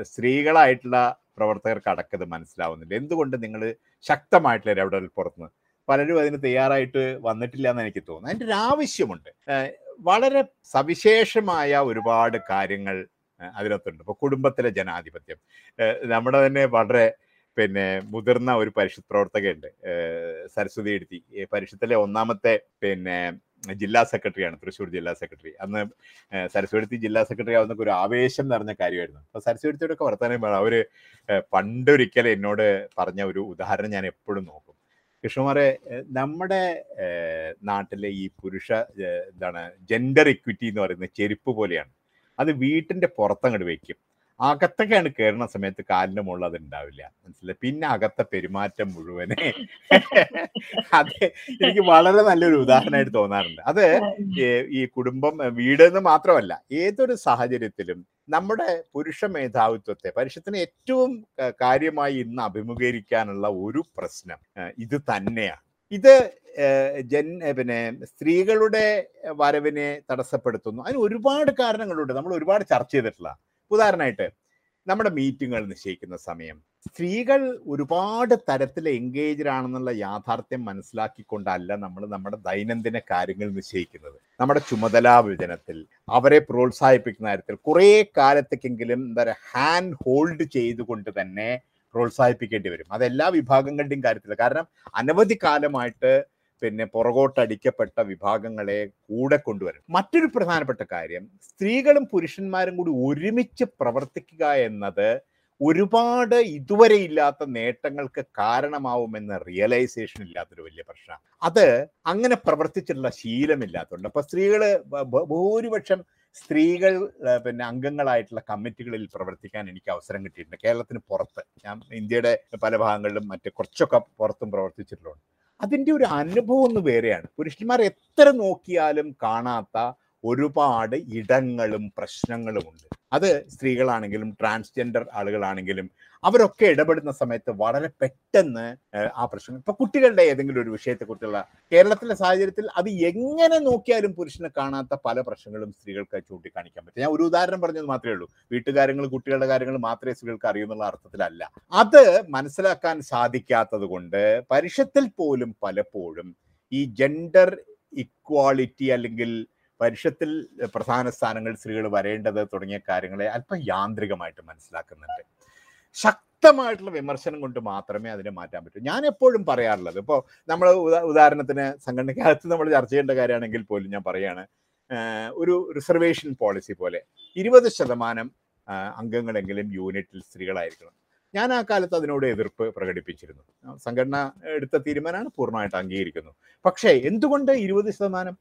Speaker 2: സ്ത്രീകളായിട്ടുള്ള പ്രവർത്തകർക്ക് അടക്കത് മനസ്സിലാവുന്നില്ല. എന്തുകൊണ്ട് നിങ്ങൾ ശക്തമായിട്ടുള്ള ഇടപെടൽ പുറത്തുനിന്ന്? പലരും അതിന് തയ്യാറായിട്ട് വന്നിട്ടില്ല എന്ന് എനിക്ക് തോന്നുന്നു. അതിന്റെ ഒരു ആവശ്യമുണ്ട്. വളരെ സവിശേഷമായ ഒരുപാട് കാര്യങ്ങൾ അതിനകത്തുണ്ട്. ഇപ്പോൾ കുടുംബത്തിലെ ജനാധിപത്യം. നമ്മുടെ തന്നെ വളരെ പിന്നെ മുതിർന്ന ഒരു പരിഷത്ത് പ്രവർത്തകയുണ്ട്. സരസ്വതി എഴുതി പരിശുദ്ധത്തിലെ ഒന്നാമത്തെ പിന്നെ ജില്ലാ സെക്രട്ടറിയാണ് തൃശ്ശൂർ ജില്ലാ സെക്രട്ടറി. അന്ന് സരസ്വതി ജില്ലാ സെക്രട്ടറി ആവുന്ന ഒരു ആവേശം നിറഞ്ഞ കാര്യമായിരുന്നു. അപ്പൊ സരസ്വതിയോടൊക്കെ വർത്തമാനം അവർ ഏഹ് പണ്ടൊരിക്കൽ എന്നോട് പറഞ്ഞ ഒരു ഉദാഹരണം ഞാൻ എപ്പോഴും നോക്കും. കൃഷ്ണകുമാറെ നമ്മുടെ നാട്ടിലെ ഈ പുരുഷ എന്താണ് ജെൻഡർ ഇക്വിറ്റി എന്ന് പറയുന്ന ചെരുപ്പ് പോലെയാണ്. അത് വീട്ടിന്റെ പുറത്തങ്ങോട്ട് വെക്കും. അകത്തൊക്കെയാണ് കയറുന്ന സമയത്ത് കാലിന്റെ മുകളിൽ അത് ഉണ്ടാവില്ല. മനസ്സിലായി? പിന്നെ അകത്തെ പെരുമാറ്റം മുഴുവനെ (laughs) അത് എനിക്ക് വളരെ നല്ലൊരു ഉദാഹരണമായിട്ട് തോന്നാറുണ്ട്. അത് ഈ- കുടുംബം വീട് എന്ന് മാത്രമല്ല ഏതൊരു സാഹചര്യത്തിലും നമ്മുടെ പുരുഷ മേധാവിത്വത്തെ പരുഷത്തിന് ഏറ്റവും കാര്യമായി ഇന്ന് അഭിമുഖീകരിക്കാനുള്ള ഒരു പ്രശ്നം ഇത് തന്നെയാണ്. ഇത് ഏഹ് ജൻ പിന്നെ സ്ത്രീകളുടെ വരവിനെ തടസ്സപ്പെടുത്തുന്നു. അതിന് ഒരുപാട് കാരണങ്ങളുണ്ട്. നമ്മൾ ഒരുപാട് ചർച്ച ചെയ്തിട്ടുള്ള ഉദാഹരണമായിട്ട് നമ്മുടെ മീറ്റിങ്ങുകൾ നിശ്ചയിക്കുന്ന സമയം. സ്ത്രീകൾ ഒരുപാട് തരത്തിൽ എൻഗേജ്ഡ് ആണെന്നുള്ള യാഥാർത്ഥ്യം മനസ്സിലാക്കിക്കൊണ്ടല്ല നമ്മൾ നമ്മുടെ ദൈനംദിന കാര്യങ്ങൾ നിശ്ചയിക്കുന്നത്. നമ്മുടെ ചുമതലാ വിഭജനത്തിൽ അവരെ പ്രോത്സാഹിപ്പിക്കുന്ന കാര്യത്തിൽ കുറേ കാലത്തേക്കെങ്കിലും എന്താ പറയുക ഹാൻഡ് ഹോൾഡ് ചെയ്തുകൊണ്ട് തന്നെ പ്രോത്സാഹിപ്പിക്കേണ്ടി വരും. അത് എല്ലാ വിഭാഗങ്ങളുടെയും കാര്യത്തിൽ കാരണം അനവധി കാലമായിട്ട് പിന്നെ പുറകോട്ടടിക്കപ്പെട്ട വിഭാഗങ്ങളെ കൂടെ കൊണ്ടുവരും മറ്റൊരു പ്രധാനപ്പെട്ട കാര്യം സ്ത്രീകളും പുരുഷന്മാരും കൂടി ഒരുമിച്ച് പ്രവർത്തിക്കുക എന്നത് ഒരുപാട് ഇതുവരെ ഇല്ലാത്ത നേട്ടങ്ങൾക്ക് കാരണമാവുമെന്ന റിയലൈസേഷൻ ഇല്ലാത്തൊരു വലിയ പ്രശ്നമാണ്. അത് അങ്ങനെ പ്രവർത്തിച്ചിട്ടുള്ള ശീലമില്ലാത്തതുകൊണ്ട്. അപ്പൊ ബ- ഭൂരിപക്ഷം സ്ത്രീകൾ പിന്നെ അംഗങ്ങളായിട്ടുള്ള കമ്മിറ്റികളിൽ പ്രവർത്തിക്കാൻ എനിക്ക് അവസരം കിട്ടിയിട്ടുണ്ട്. കേരളത്തിന് പുറത്ത്. ഞാൻ ഇന്ത്യയുടെ പല ഭാഗങ്ങളിലും മറ്റു കുറച്ചൊക്കെ പുറത്തും പ്രവർത്തിച്ചിട്ടുള്ളൂ അതിന്റെ ഒരു അനുഭവം ഒന്ന് വേറെയാണ്. പുരുഷന്മാർ എത്ര നോക്കിയാലും കാണാത്ത ഒരുപാട് ഇടങ്ങളും പ്രശ്നങ്ങളും ഉണ്ട് അത് സ്ത്രീകളാണെങ്കിലും ട്രാൻസ്ജെൻഡർ ആളുകളാണെങ്കിലും അവരൊക്കെ ഇടപെടുന്ന സമയത്ത് വളരെ പെട്ടെന്ന് ആ പ്രശ്നം ഇപ്പൊ കുട്ടികളുടെ ഏതെങ്കിലും ഒരു വിഷയത്തെക്കുറിച്ചുള്ള കേരളത്തിലെ സാഹചര്യത്തിൽ അത് എങ്ങനെ നോക്കിയാലും പുരുഷനെ കാണാത്ത പല പ്രശ്നങ്ങളും സ്ത്രീകൾക്ക് ചൂണ്ടിക്കാണിക്കാൻ പറ്റും. ഞാൻ ഒരു ഉദാഹരണം പറഞ്ഞത് മാത്രമേ ഉള്ളൂ. വീട്ടുകാര്യങ്ങൾ കുട്ടികളുടെ കാര്യങ്ങൾ മാത്രമേ സ്ത്രീകൾക്ക് അറിയൂ എന്നുള്ള അർത്ഥത്തിലല്ല. അത് മനസ്സിലാക്കാൻ സാധിക്കാത്തത് കൊണ്ട് പരിഷത്തിൽ പോലും പലപ്പോഴും ഈ ജെൻഡർ ഇക്വാളിറ്റി അല്ലെങ്കിൽ പരിഷത്തിൽ പ്രധാന സ്ഥാനങ്ങൾ സ്ത്രീകൾ വരേണ്ടത് തുടങ്ങിയ കാര്യങ്ങളെ അല്പം യാന്ത്രികമായിട്ട് മനസ്സിലാക്കുന്നുണ്ട്. ശക്തമായിട്ടുള്ള വിമർശനം കൊണ്ട് മാത്രമേ അതിനെ മാറ്റാൻ പറ്റൂ. ഞാൻ എപ്പോഴും പറയാറുള്ളത് ഇപ്പോൾ നമ്മൾ ഉദാഹരണത്തിന് സംഘടനയ്ക്കകത്ത് നമ്മൾ ചർച്ച ചെയ്യേണ്ട കാര്യമാണെങ്കിൽ പോലും ഞാൻ പറയാണ് ഒരു റിസർവേഷൻ പോളിസി പോലെ ഇരുപത് ശതമാനം അംഗങ്ങളെങ്കിലും യൂണിറ്റിൽ സ്ത്രീകളായിരിക്കണം. ഞാൻ ആ കാലത്ത് അതിനോട് എതിർപ്പ് പ്രകടിപ്പിച്ചിരുന്നു. സംഘടന എടുത്ത തീരുമാനമാണ് പൂർണമായിട്ട് അംഗീകരിക്കുന്നു. പക്ഷേ എന്തുകൊണ്ട് ഇരുപത് ശതമാനം?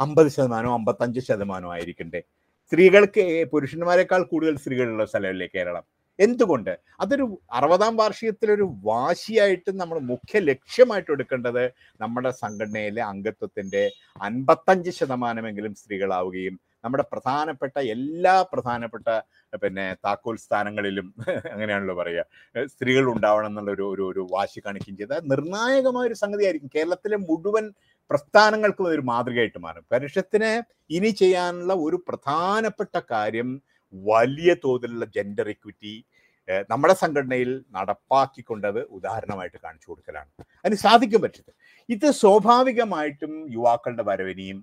Speaker 2: അമ്പത് ശതമാനവും അമ്പത്തഞ്ച് ശതമാനവും ആയിരിക്കണ്ടേ? സ്ത്രീകൾക്ക് പുരുഷന്മാരെക്കാൾ കൂടുതൽ സ്ത്രീകളുള്ള സ്ഥലമല്ലേ കേരളം? എന്തുകൊണ്ട്? അതൊരു അറുപതാം വാർഷികത്തിലൊരു വാശിയായിട്ട് നമ്മൾ മുഖ്യ ലക്ഷ്യമായിട്ട് എടുക്കേണ്ടത് നമ്മുടെ സംഘടനയിലെ അംഗത്വത്തിന്റെ അൻപത്തഞ്ച് ശതമാനമെങ്കിലും സ്ത്രീകളാവുകയും നമ്മുടെ പ്രധാനപ്പെട്ട എല്ലാ പ്രധാനപ്പെട്ട പിന്നെ താക്കോൽ സ്ഥാനങ്ങളിലും (laughs) അങ്ങനെയാണല്ലോ പറയുക. സ്ത്രീകൾ ഉണ്ടാവണം എന്നുള്ള ഒരു ഒരു ഒരു വാശി കാണിക്കുകയും ചെയ്ത. നിർണായകമായ ഒരു സംഗതിയായിരിക്കും. കേരളത്തിലെ മുഴുവൻ പ്രസ്ഥാനങ്ങൾക്കും ഒരു മാതൃകയായിട്ട് മാറും. പരിഷത്തിന് ഇനി ചെയ്യാനുള്ള ഒരു പ്രധാനപ്പെട്ട കാര്യം വലിയ തോതിലുള്ള ജെൻഡർ ഇക്വിറ്റി നമ്മുടെ സംഘടനയിൽ നടപ്പാക്കിക്കൊണ്ടത് ഉദാഹരണമായിട്ട് കാണിച്ചു കൊടുക്കലാണ്. അതിന് സാധിക്കും പറ്റില്ല ഇത് സ്വാഭാവികമായിട്ടും യുവാക്കളുടെ വരവിനെയും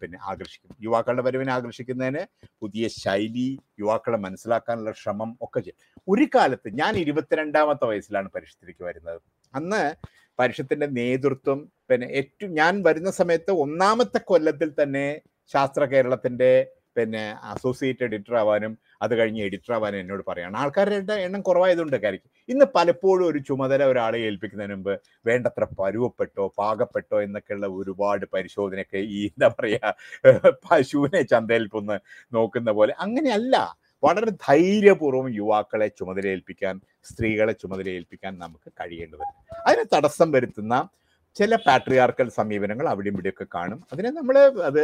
Speaker 2: പിന്നെ ആകർഷിക്കും. യുവാക്കളുടെ വരവിനെ ആകർഷിക്കുന്നതിന് പുതിയ ശൈലി യുവാക്കളെ മനസ്സിലാക്കാനുള്ള ശ്രമം ഒക്കെ ചെയ്യും. ഒരു കാലത്ത് ഞാൻ ഇരുപത്തിരണ്ടാമത്തെ വയസ്സിലാണ് പരിഷത്തിലേക്ക് വരുന്നത്. അന്ന് പരിഷത്തിന്റെ നേതൃത്വം പിന്നെ ഏറ്റവും ഞാൻ വരുന്ന സമയത്ത് ഒന്നാമത്തെ കൊല്ലത്തിൽ തന്നെ ശാസ്ത്ര കേരളത്തിന്റെ പിന്നെ അസോസിയേറ്റ് എഡിറ്റർ ആവാനും അത് കഴിഞ്ഞ് എഡിറ്റർ ആവാനും എന്നോട് പറയാണ്. ആൾക്കാരുടെ എണ്ണം കുറവായതുകൊണ്ട് കാര്യം ഇന്ന് പലപ്പോഴും ഒരു ചുമതല ഒരാളെ ഏൽപ്പിക്കുന്നതിന് മുമ്പ് വേണ്ടത്ര പരുവപ്പെട്ടോ പാകപ്പെട്ടോ എന്നൊക്കെയുള്ള ഒരുപാട് പരിശോധനയൊക്കെ ഈ എന്താ പറയുക പശുവിനെ ചന്തയിൽ പൊന്ന് നോക്കുന്ന പോലെ. അങ്ങനെയല്ല. വളരെ ധൈര്യപൂർവം യുവാക്കളെ ചുമതലയേൽപ്പിക്കാൻ സ്ത്രീകളെ ചുമതല ചുമതലയേൽപ്പിക്കാൻ നമുക്ക് കഴിയേണ്ടത് അതിന് തടസ്സം വരുത്തുന്ന ചില പാട്രിയാർക്കൽ സമീപനങ്ങൾ അവിടെയും ഇവിടെയൊക്കെ കാണും. അതിനെ നമ്മൾ അത്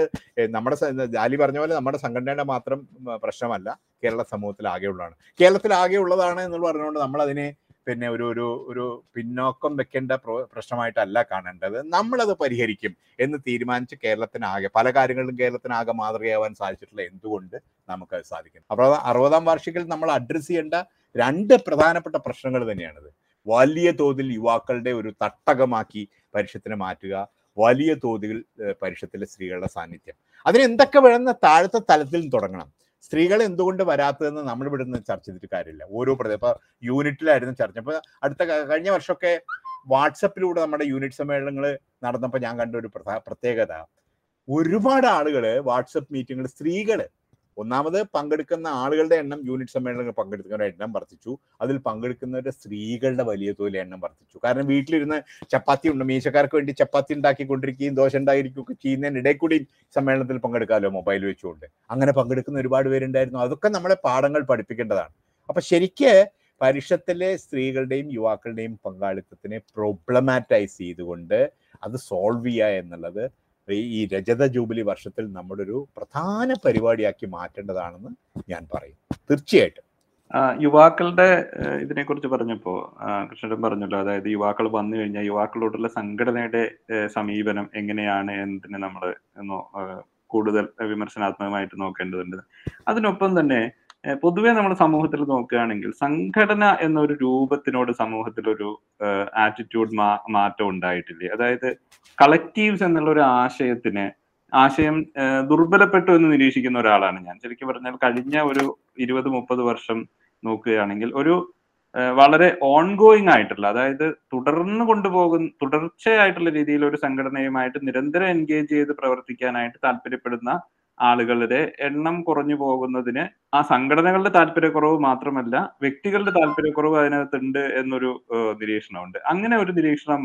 Speaker 2: നമ്മുടെ ജാലി പറഞ്ഞ പോലെ നമ്മുടെ സംഘടനയുടെ മാത്രം പ്രശ്നമല്ല. കേരള സമൂഹത്തിൽ ആകെയുള്ളതാണ്. കേരളത്തിൽ ആകെയുള്ളതാണ് എന്ന് പറഞ്ഞുകൊണ്ട് നമ്മൾ അതിനെ പിന്നെ ഒരു ഒരു ഒരു പിന്നോക്കം വെക്കേണ്ട പ്രശ്നമായിട്ടല്ല കാണേണ്ടത്. നമ്മളത് പരിഹരിക്കും എന്ന് തീരുമാനിച്ച് കേരളത്തിനാകെ പല കാര്യങ്ങളിലും കേരളത്തിനാകെ മാതൃകയാവാൻ സാധിച്ചിട്ടുള്ള എന്തുകൊണ്ട് നമുക്കത് സാധിക്കും അപ്പോൾ അറുപതാം വാർഷികത്തിൽ നമ്മൾ അഡ്രസ്സ് ചെയ്യേണ്ട രണ്ട് പ്രധാനപ്പെട്ട പ്രശ്നങ്ങൾ തന്നെയാണിത്. വലിയ തോതിൽ യുവാക്കളുടെ ഒരു തട്ടകമാക്കി പരിഷത്തിനെ മാറ്റുക വലിയ തോതിൽ പരിഷത്തിലെ സ്ത്രീകളുടെ സാന്നിധ്യം. അതിന് എന്തൊക്കെ വേണമെന്ന താഴത്തെ തലത്തിൽ തുടങ്ങണം. സ്ത്രീകൾ എന്തുകൊണ്ട് വരാത്തതെന്ന് നമ്മൾ ഇവിടെ നിന്ന് ചർച്ച ചെയ്തിട്ട് കാര്യമില്ല. ഓരോ പ്രദേശം ഇപ്പൊ യൂണിറ്റിലായിരുന്നു ചർച്ച. ഇപ്പൊ അടുത്ത കഴിഞ്ഞ വർഷമൊക്കെ വാട്സപ്പിലൂടെ നമ്മുടെ യൂണിറ്റ് സമ്മേളനങ്ങൾ നടന്നപ്പോൾ ഞാൻ കണ്ട ഒരു പ്രത്യേകത. ഒരുപാട് ആളുകൾ വാട്സപ്പ് മീറ്റിങ്ങിൽ സ്ത്രീകൾ ഒന്നാമത് പങ്കെടുക്കുന്ന ആളുകളുടെ എണ്ണം യൂണിറ്റ് സമ്മേളനങ്ങൾ പങ്കെടുക്കുന്നവരുടെ എണ്ണം വർദ്ധിച്ചു. അതിൽ പങ്കെടുക്കുന്നവരുടെ സ്ത്രീകളുടെ വലിയ തോതിൽ എണ്ണം വർദ്ധിച്ചു. കാരണം വീട്ടിലിരുന്ന് ചപ്പാത്തി ഉണ്ട്? മീശക്കാർക്ക് വേണ്ടി ചപ്പാത്തി ഉണ്ടാക്കിക്കൊണ്ടിരിക്കുകയും ദോശ ഉണ്ടായിരിക്കുകയൊക്കെ ചെയ്യുന്നതിനിടെ കൂടി സമ്മേളനത്തിൽ പങ്കെടുക്കാമല്ലോ മൊബൈൽ വെച്ചുകൊണ്ട്. അങ്ങനെ പങ്കെടുക്കുന്ന ഒരുപാട് പേരുണ്ടായിരുന്നു. അതൊക്കെ നമ്മളെ പാഠങ്ങൾ പഠിപ്പിക്കേണ്ടതാണ്. അപ്പൊ ശരിക്ക് പരിഷത്തിലെ സ്ത്രീകളുടെയും യുവാക്കളുടെയും പങ്കാളിത്തത്തിനെ പ്രോബ്ലമാറ്റൈസ് ചെയ്തുകൊണ്ട് അത് സോൾവ് ചെയ്യുക എന്നുള്ളത് ഈ രജത ജൂബിലി വർഷത്തിൽ നമ്മുടെ ഒരു പ്രധാന പരിപാടിയാക്കി മാറ്റേണ്ടതാണെന്ന് ഞാൻ പറയും. തീർച്ചയായിട്ടും.
Speaker 1: യുവാക്കളുടെ ഇതിനെക്കുറിച്ച് കുറിച്ച് പറഞ്ഞപ്പോ കൃഷ്ണൻ പറഞ്ഞല്ലോ അതായത് യുവാക്കൾ വന്നു കഴിഞ്ഞാൽ യുവാക്കളോടുള്ള സംഘടനയുടെ സമീപനം എങ്ങനെയാണ് എന്നതിനെ നമ്മൾ കൂടുതൽ വിമർശനാത്മകമായിട്ട് നോക്കേണ്ടതുണ്ട്. അതിനൊപ്പം തന്നെ പൊതുവെ നമ്മൾ സമൂഹത്തിൽ നോക്കുകയാണെങ്കിൽ സംഘടന എന്നൊരു രൂപത്തിനോട് സമൂഹത്തിൽ ഒരു ആറ്റിറ്റ്യൂഡ് മാറ്റം ഉണ്ടായിട്ടില്ലേ? അതായത് കളക്റ്റീവ്സ് എന്നുള്ള ഒരു ആശയത്തിന് ആശയം ദുർബലപ്പെട്ടു എന്ന് നിരീക്ഷിക്കുന്ന ഒരാളാണ് ഞാൻ. ശരിക്കും പറഞ്ഞാൽ കഴിഞ്ഞ ഒരു ഇരുപത് മുപ്പത് വർഷം നോക്കുകയാണെങ്കിൽ ഒരു വളരെ ഓൺഗോയിങ് ആയിട്ടുള്ള അതായത് തുടർന്ന് കൊണ്ടുപോകുന്ന തുടർച്ചയായിട്ടുള്ള രീതിയിൽ ഒരു സംഘടനയുമായിട്ട് നിരന്തരം എൻഗേജ് ചെയ്ത് പ്രവർത്തിക്കാനായിട്ട് താല്പര്യപ്പെടുന്ന ആളുകളുടെ എണ്ണം കുറഞ്ഞു പോകുന്നതിന് ആ സംഘടനകളുടെ താല്പര്യക്കുറവ് മാത്രമല്ല വ്യക്തികളുടെ താല്പര്യക്കുറവ് അതിനകത്തുണ്ട് എന്നൊരു നിരീക്ഷണമുണ്ട്. അങ്ങനെ ഒരു നിരീക്ഷണം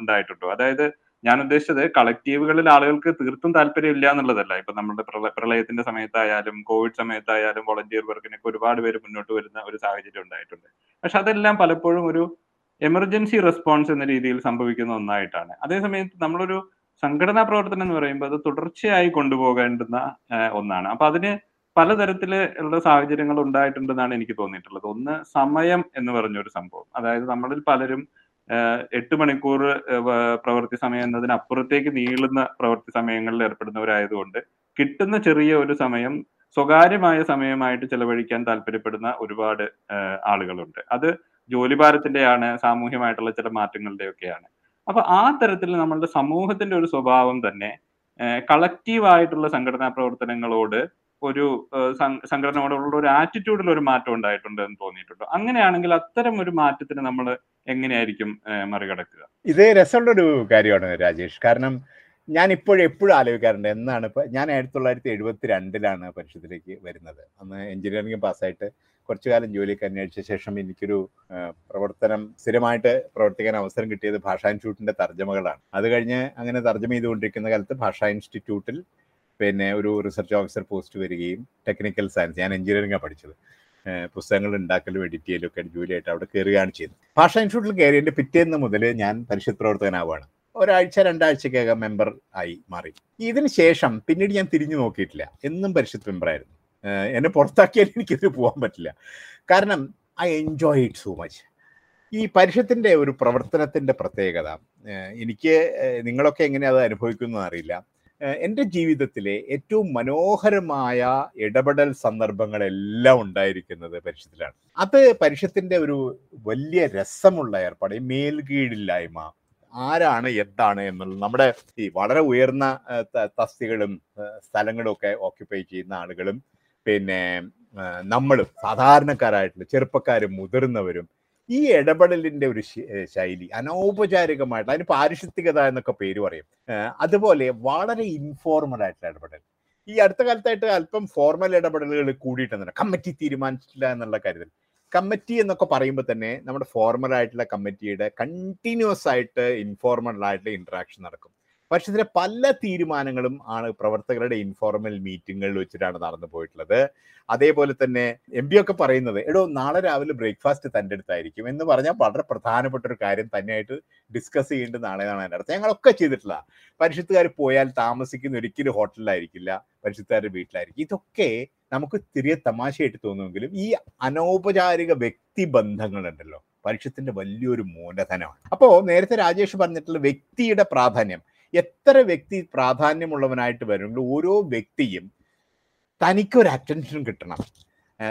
Speaker 1: ഉണ്ടായിട്ടുണ്ടോ. അതായത് ഞാൻ ഉദ്ദേശിച്ചത് കളക്റ്റീവുകളിൽ ആളുകൾക്ക് തീർത്തും താല്പര്യമില്ല എന്നുള്ളതല്ല. ഇപ്പൊ നമ്മുടെ പ്രളയത്തിന്റെ സമയത്തായാലും കോവിഡ് സമയത്തായാലും വോളണ്ടിയർ വർക്കിനൊക്കെ ഒരുപാട് പേര് മുന്നോട്ട് വരുന്ന ഒരു സാഹചര്യം ഉണ്ടായിട്ടുണ്ട്. പക്ഷെ അതെല്ലാം പലപ്പോഴും ഒരു എമർജൻസി റെസ്പോൺസ് എന്ന രീതിയിൽ സംഭവിക്കുന്ന ഒന്നായിട്ടാണ്. അതേസമയത്ത് നമ്മളൊരു സംഘടനാ പ്രവർത്തനം എന്ന് പറയുമ്പോൾ അത് തുടർച്ചയായി കൊണ്ടുപോകേണ്ടുന്ന ഒന്നാണ്. അപ്പൊ അതിന് പലതരത്തിൽ ഉള്ള സാഹചര്യങ്ങൾ ഉണ്ടായിട്ടുണ്ടെന്നാണ് എനിക്ക് തോന്നിയിട്ടുള്ളത്. ഒന്ന് സമയം എന്ന് പറഞ്ഞൊരു സംഭവം. അതായത് നമ്മളിൽ പലരും എട്ട് മണിക്കൂർ പ്രവൃത്തി സമയം എന്നതിനപ്പുറത്തേക്ക് നീളുന്ന പ്രവൃത്തി സമയങ്ങളിൽ ഏർപ്പെടുന്നവരായതുകൊണ്ട് കിട്ടുന്ന ചെറിയ ഒരു സമയം സ്വകാര്യമായ സമയമായിട്ട് ചെലവഴിക്കാൻ താല്പര്യപ്പെടുന്ന ഒരുപാട് ആളുകളുണ്ട്. അത് ജോലിഭാരത്തിന്റെയാണ് സാമൂഹ്യമായിട്ടുള്ള ചില മാറ്റങ്ങളുടെയൊക്കെയാണ്. അപ്പൊ ആ തരത്തിൽ നമ്മളുടെ സമൂഹത്തിന്റെ ഒരു സ്വഭാവം തന്നെ കളക്റ്റീവായിട്ടുള്ള സംഘടനാ പ്രവർത്തനങ്ങളോട് ഒരു സംഘടനയോടുള്ള ഒരു ആറ്റിറ്റ്യൂഡിൽ ഒരു മാറ്റം ഉണ്ടായിട്ടുണ്ട് എന്ന് തോന്നിയിട്ടുണ്ട്. അങ്ങനെയാണെങ്കിൽ അത്തരം ഒരു മാറ്റത്തിന് നമ്മൾ എങ്ങനെയായിരിക്കും മറികടക്കുക?
Speaker 2: ഇത് രസമുള്ള ഒരു കാര്യമാണ് രാജേഷ്. കാരണം ഞാൻ ഇപ്പോഴും എപ്പോഴും ആലോചിക്കാറുണ്ട് എന്നാണ് ഇപ്പൊ ഞാൻ ആയിരത്തി തൊള്ളായിരത്തി എഴുപത്തി രണ്ടിലാണ് പരിഷത്തിലേക്ക് വരുന്നത്. അന്ന് എഞ്ചിനീയറിംഗ് പാസ്സായിട്ട് കുറച്ചു കാലം ജോലിയൊക്കെ അന്വേഷിച്ച ശേഷം എനിക്കൊരു പ്രവർത്തനം സ്ഥിരമായിട്ട് പ്രവർത്തിക്കാൻ അവസരം കിട്ടിയത് ഭാഷാ ഇൻസ്റ്റിറ്റ്യൂട്ടിന്റെ തർജമകളാണ്. അത് കഴിഞ്ഞ് അങ്ങനെ തർജമ ചെയ്തുകൊണ്ടിരിക്കുന്ന കാലത്ത് ഭാഷാ ഇൻസ്റ്റിറ്റ്യൂട്ടിൽ പിന്നെ ഒരു റിസർച്ച് ഓഫീസർ പോസ്റ്റ് വരികയും ടെക്നിക്കൽ സയൻസ് ഞാൻ എഞ്ചിനീയറിംഗാണ് പഠിച്ചത്. പുസ്തകങ്ങൾ ഉണ്ടാക്കലും എഡിറ്റ് ചെയ്യലും ഒക്കെ ജോലിയായിട്ട് അവിടെ കയറുകയാണ് ചെയ്തത്. ഭാഷാ ഇൻസ്റ്റിറ്റ്യൂട്ടിൽ കയറിയതിന്റെ പിറ്റേന്ന് മുതൽ ഞാൻ പരിഷത്ത് പ്രവർത്തകനാവുകയാണ് ഒരാഴ്ച രണ്ടാഴ്ചക്കകം മെമ്പർ ആയി മാറി. ഇതിന് ശേഷം പിന്നീട് ഞാൻ തിരിഞ്ഞു നോക്കിയിട്ടില്ല. എന്നും പരിഷത്ത് മെമ്പറായിരുന്നു. എന്നെ പുറത്താക്കിയാൽ എനിക്കിത് പോകാൻ പറ്റില്ല. കാരണം I enjoy it so much ഈ പരിഷത്തിന്റെ ഒരു പ്രവർത്തനത്തിന്റെ പ്രത്യേകത എനിക്ക് നിങ്ങളൊക്കെ എങ്ങനെ അത് അനുഭവിക്കുന്നു അറിയില്ല. എന്റെ ജീവിതത്തിലെ ഏറ്റവും മനോഹരമായ ഇടപെടൽ സന്ദർഭങ്ങളെല്ലാം ഉണ്ടായിരിക്കുന്നത് പരിഷത്തിലാണ്. അത് പരിഷത്തിന്റെ ഒരു വലിയ രസമുള്ള ഏർപ്പാട് ഈ മേൽകീഴില്ലായ്മ ആരാണ് എന്താണ് എന്നുള്ളത് നമ്മുടെ ഈ വളരെ ഉയർന്ന തസ്തികളും സ്ഥലങ്ങളും ഒക്കെ ഓക്യുപ്പൈ ചെയ്യുന്ന ആളുകളും പിന്നെ നമ്മളും സാധാരണക്കാരായിട്ടുള്ള ചെറുപ്പക്കാരും മുതിർന്നവരും ഈ ഇടപെടലിന്റെ ഒരു ശൈലി അനൗപചാരികമായിട്ട് അതിന് പാരിശുദ്ധികത എന്നൊക്കെ പേര് പറയും. അതുപോലെ വളരെ ഇൻഫോർമൽ ആയിട്ടുള്ള ഇടപെടൽ. ഈ അടുത്ത കാലത്തായിട്ട് അല്പം ഫോർമൽ ഇടപെടലുകൾ കൂടിയിട്ടുണ്ട് കമ്മിറ്റി തീരുമാനിച്ചിട്ടില്ല എന്നുള്ള കാര്യത്തിൽ കമ്മിറ്റി എന്നൊക്കെ പറയുമ്പോൾ തന്നെ നമ്മുടെ ഫോർമൽ ആയിട്ടുള്ള കമ്മിറ്റിയുടെ കണ്ടിന്യൂസ് ആയിട്ട് ഇൻഫോർമൽ ആയിട്ടുള്ള ഇന്ററാക്ഷൻ നടക്കും. പക്ഷെ ഇതിലെ പല തീരുമാനങ്ങളും ആണ് പ്രവർത്തകരുടെ ഇൻഫോർമൽ മീറ്റിങ്ങുകളിൽ വെച്ചിട്ടാണ് നടന്നു പോയിട്ടുള്ളത്. അതേപോലെ തന്നെ എം പി ഒക്കെ പറയുന്നത് എടോ നാളെ രാവിലെ ബ്രേക്ക്ഫാസ്റ്റ് തന്റെ അടുത്തായിരിക്കും എന്ന് പറഞ്ഞാൽ വളരെ പ്രധാനപ്പെട്ട ഒരു കാര്യം തന്നെയായിട്ട് ഡിസ്കസ് ചെയ്യേണ്ടത് നാളെയാണ് എന്റെ അടുത്ത് ഞങ്ങളൊക്കെ ചെയ്തിട്ടില്ല. പരിഷത്തുകാർ പോയാൽ താമസിക്കുന്ന ഒരിക്കലും ഹോട്ടലിലായിരിക്കില്ല പരിഷത്തുകാരുടെ വീട്ടിലായിരിക്കും. ഇതൊക്കെ നമുക്ക് തിരികെ തമാശയായിട്ട് തോന്നുമെങ്കിലും ഈ അനൗപചാരിക വ്യക്തി ബന്ധങ്ങളുണ്ടല്ലോ പരിഷത്തിന്റെ വലിയൊരു മൂലധനമാണ്. അപ്പോൾ നേരത്തെ രാജേഷ് പറഞ്ഞിട്ടുള്ള വ്യക്തിയുടെ പ്രാധാന്യം എത്ര വ്യക്തി പ്രാധാന്യമുള്ളവനായിട്ട് വരുമ്പോൾ ഓരോ വ്യക്തിയും തനിക്കൊരു അറ്റൻഷൻ കിട്ടണം.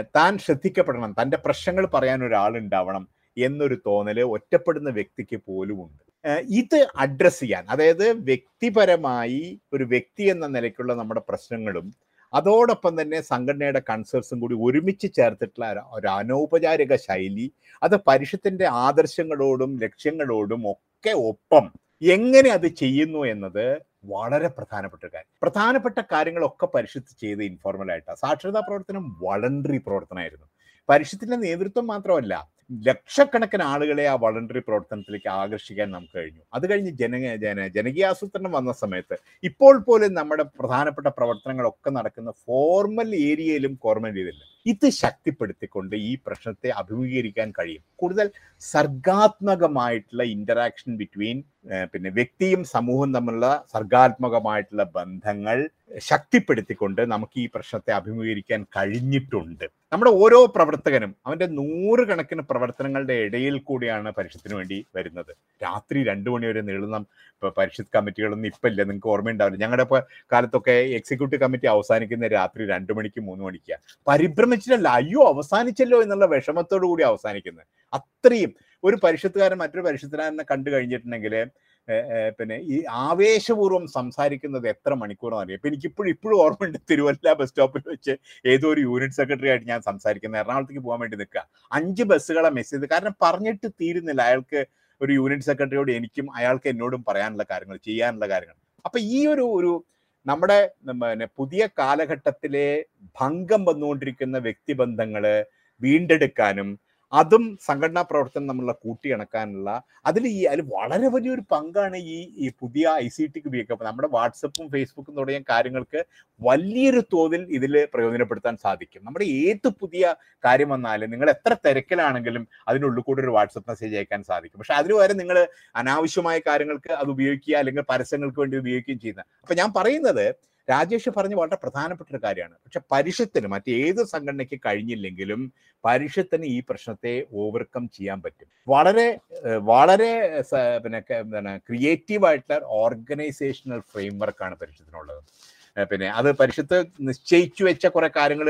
Speaker 2: താൻ ശ്രദ്ധിക്കപ്പെടണം. തന്റെ പ്രശ്നങ്ങൾ പറയാൻ ഒരാളുണ്ടാവണം എന്നൊരു തോന്നൽ ഒറ്റപ്പെടുന്ന വ്യക്തിക്ക് പോലും ഉണ്ട്. ഇത് അഡ്രസ്സ് ചെയ്യാൻ. അതായത് വ്യക്തിപരമായി ഒരു വ്യക്തി എന്ന നിലയ്ക്കുള്ള നമ്മുടെ പ്രശ്നങ്ങളും അതോടൊപ്പം തന്നെ സംഘടനയുടെ കൺസേൺസും കൂടി ഒരുമിച്ച് ചേർത്തിട്ടുള്ള ഒരു അനൗപചാരിക ശൈലി അത് പരിഷത്തിന്റെ ആദർശങ്ങളോടും ലക്ഷ്യങ്ങളോടും ഒക്കെ ഒപ്പം എങ്ങനെ അത് ചെയ്യുന്നു എന്നത് വളരെ പ്രധാനപ്പെട്ട കാര്യം. പ്രധാനപ്പെട്ട കാര്യങ്ങളൊക്കെ പരിഷത്ത് ചെയ്ത് ഇൻഫോർമൽ ആയിട്ടാണ് സാക്ഷരതാ പ്രവർത്തനം വളണ്ടറി പ്രവർത്തനമായിരുന്നു. പരിഷത്തിന്റെ നേതൃത്വം മാത്രമല്ല ലക്ഷക്കണക്കിന് ആളുകളെ ആ വളണ്ടറി പ്രവർത്തനത്തിലേക്ക് ആകർഷിക്കാൻ നമുക്ക് കഴിഞ്ഞു. അത് കഴിഞ്ഞ് ജന ജന ജനകീയാസൂത്രണം വന്ന സമയത്ത് ഇപ്പോൾ പോലും നമ്മുടെ പ്രധാനപ്പെട്ട പ്രവർത്തനങ്ങളൊക്കെ നടക്കുന്ന ഫോർമൽ ഏരിയയിലും ഫോർമൽ ചെയ്തില്ല. ഇത് ശക്തിപ്പെടുത്തിക്കൊണ്ട് ഈ പ്രശ്നത്തെ അഭിമുഖീകരിക്കാൻ കഴിയും. കൂടുതൽ സർഗാത്മകമായിട്ടുള്ള ഇന്ററാക്ഷൻ ബിറ്റ്വീൻ പിന്നെ വ്യക്തിയും സമൂഹവും തമ്മിലുള്ള സർഗാത്മകമായിട്ടുള്ള ബന്ധങ്ങൾ ശക്തിപ്പെടുത്തിക്കൊണ്ട് നമുക്ക് ഈ പ്രശ്നത്തെ അഭിമുഖീകരിക്കാൻ കഴിഞ്ഞിട്ടുണ്ട്. നമ്മുടെ ഓരോ പ്രവർത്തകനും അവന്റെ നൂറുകണക്കിന് പ്രവർത്തനങ്ങളുടെ ഇടയിൽ കൂടിയാണ് പരിഷത്തിന് വേണ്ടി വരുന്നത്. രാത്രി രണ്ടു മണി വരെ നീളുന്ന പരിഷത്ത് കമ്മിറ്റികളൊന്നും ഇപ്പൊ ഇല്ല. നിങ്ങൾക്ക് ഓർമ്മയുണ്ടാവില്ല. ഞങ്ങളുടെ ഇപ്പൊ കാലത്തൊക്കെ എക്സിക്യൂട്ടീവ് കമ്മിറ്റി അവസാനിക്കുന്ന രാത്രി രണ്ടു മണിക്ക് മൂന്ന് മണിക്കാണ് പരിഭ്രമിച്ചിട്ടല്ല അയ്യോ അവസാനിച്ചല്ലോ എന്നുള്ള വിഷമത്തോടു കൂടി അവസാനിക്കുന്നത് അത്രയും ഒരു പരിഷത്തുകാരൻ മറ്റൊരു പരിഷത്തുകാരനെ കണ്ടു കഴിഞ്ഞിട്ടുണ്ടെങ്കിൽ പിന്നെ ഈ ആവേശപൂർവം സംസാരിക്കുന്നത് എത്ര മണിക്കൂറാണ് അറിയാം. ഇപ്പം എനിക്കിപ്പോഴും ഇപ്പോഴും ഓർമ്മയുണ്ട് തിരുവല്ല ബസ് സ്റ്റോപ്പിൽ വെച്ച് ഏതോ ഒരു യൂണിറ്റ് സെക്രട്ടറി ആയിട്ട് ഞാൻ സംസാരിക്കുന്നത്. എറണാകുളത്തേക്ക് പോകാൻ വേണ്ടി നിൽക്കുക. അഞ്ച് ബസ്സുകളെ മിസ് ചെയ്ത് കാരണം പറഞ്ഞിട്ട് തീരുന്നില്ല. അയാൾക്ക് ഒരു യൂണിറ്റ് സെക്രട്ടറിയോട് എനിക്കും അയാൾക്ക് എന്നോടും പറയാനുള്ള കാര്യങ്ങൾ ചെയ്യാനുള്ള കാര്യങ്ങൾ. അപ്പൊ ഈ ഒരു ഒരു നമ്മുടെ പിന്നെ പുതിയ കാലഘട്ടത്തിലെ ഭംഗം വന്നുകൊണ്ടിരിക്കുന്ന വ്യക്തിബന്ധങ്ങൾ വീണ്ടെടുക്കാനും അതും സംഘടനാ പ്രവർത്തനം നമ്മളുടെ കൂട്ടിയിണക്കാനുള്ള അതിൽ ഈ അതിൽ വളരെ വലിയൊരു പങ്കാണ് ഈ ഈ പുതിയ ഐ സി ടിക്ക് ഉപയോഗിക്കുക. നമ്മുടെ വാട്സപ്പും ഫേസ്ബുക്കും തുടങ്ങിയ കാര്യങ്ങൾക്ക് വലിയൊരു തോതിൽ ഇതിൽ പ്രയോജനപ്പെടുത്താൻ സാധിക്കും. നമ്മുടെ ഏത് പുതിയ കാര്യം വന്നാലും നിങ്ങൾ എത്ര തിരക്കിലാണെങ്കിലും അതിനുള്ളിൽ കൂടെ ഒരു വാട്സപ്പ് മെസ്സേജ് അയക്കാൻ സാധിക്കും. പക്ഷെ അതിന് വരെ നിങ്ങൾ അനാവശ്യമായ കാര്യങ്ങൾക്ക് അത് ഉപയോഗിക്കുക അല്ലെങ്കിൽ പരസ്യങ്ങൾക്ക് വേണ്ടി ഉപയോഗിക്കുകയും ചെയ്യുന്നത് അപ്പൊ ഞാൻ പറയുന്നത് രാജേഷ് പറഞ്ഞ വളരെ പ്രധാനപ്പെട്ട ഒരു കാര്യമാണ്. പക്ഷെ പരിഷത്തിന് മറ്റേത് സംഘടനയ്ക്ക് കഴിഞ്ഞില്ലെങ്കിലും പരിഷത്തിന് ഈ പ്രശ്നത്തെ ഓവർകം ചെയ്യാൻ പറ്റും. വളരെ വളരെ പിന്നെ എന്താണ് ക്രിയേറ്റീവ് ആയിട്ടുള്ള ഓർഗനൈസേഷണൽ ഫ്രെയിംവർക്കാണ് പരിഷത്തിനുള്ളത്. പിന്നെ അത് പരിഷത്ത് നിശ്ചയിച്ചു വെച്ച കുറെ കാര്യങ്ങൾ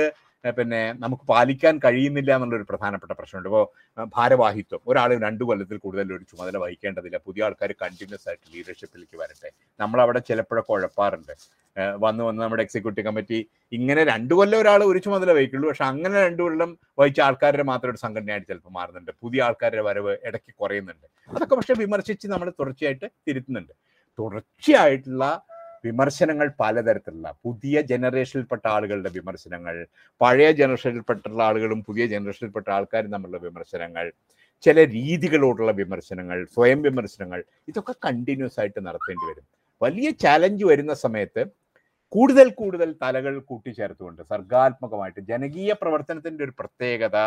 Speaker 2: പിന്നെ നമുക്ക് പാലിക്കാൻ കഴിയുന്നില്ല എന്നുള്ളൊരു പ്രധാനപ്പെട്ട പ്രശ്നമുണ്ട്. ഇപ്പോൾ ഭാരവാഹിത്വം. ഒരാൾ രണ്ടു കൊല്ലത്തിൽ കൂടുതൽ ഒരു ചുമതല വഹിക്കേണ്ടതില്ല. പുതിയ ആൾക്കാർ കണ്ടിന്യൂസ് ആയിട്ട് ലീഡർഷിപ്പിലേക്ക് വരട്ടെ. നമ്മളവിടെ ചിലപ്പോഴൊക്കെ ഉഴപ്പാറുണ്ട്. വന്ന് വന്ന് നമ്മുടെ എക്സിക്യൂട്ടീവ് കമ്മിറ്റി ഇങ്ങനെ രണ്ടു കൊല്ലം ഒരാൾ ഒരു ചുമതല വഹിക്കുള്ളൂ. പക്ഷെ അങ്ങനെ രണ്ടു കൊല്ലം വഹിച്ച ആൾക്കാരുടെ മാത്രം ഒരു സംഘടനയായിട്ട് ചിലപ്പോൾ മാറുന്നുണ്ട്. പുതിയ ആൾക്കാരുടെ വരവ് ഇടയ്ക്ക് കുറയുന്നുണ്ട്. അതൊക്കെ പക്ഷെ വിമർശിച്ച് നമ്മൾ തുടർച്ചയായിട്ട് തിരുത്തുന്നുണ്ട്. തുടർച്ചയായിട്ടുള്ള വിമർശനങ്ങൾ പലതരത്തിലുള്ള പുതിയ ജനറേഷനിൽപ്പെട്ട ആളുകളുടെ വിമർശനങ്ങൾ പഴയ ജനറേഷനിൽപ്പെട്ടുള്ള ആളുകളും പുതിയ ജനറേഷനിൽപ്പെട്ട ആൾക്കാരും തമ്മിലുള്ള വിമർശനങ്ങൾ ചില രീതികളോടുള്ള വിമർശനങ്ങൾ സ്വയം വിമർശനങ്ങൾ ഇതൊക്കെ കണ്ടിന്യൂസ് ആയിട്ട് നടത്തേണ്ടി വരും. വലിയ ചാലഞ്ച് വരുന്ന സമയത്ത് കൂടുതൽ കൂടുതൽ തലകൾ കൂട്ടിച്ചേർത്തുകൊണ്ട് സർഗാത്മകമായിട്ട് ജനകീയ പ്രവർത്തനത്തിന്റെ ഒരു പ്രത്യേകത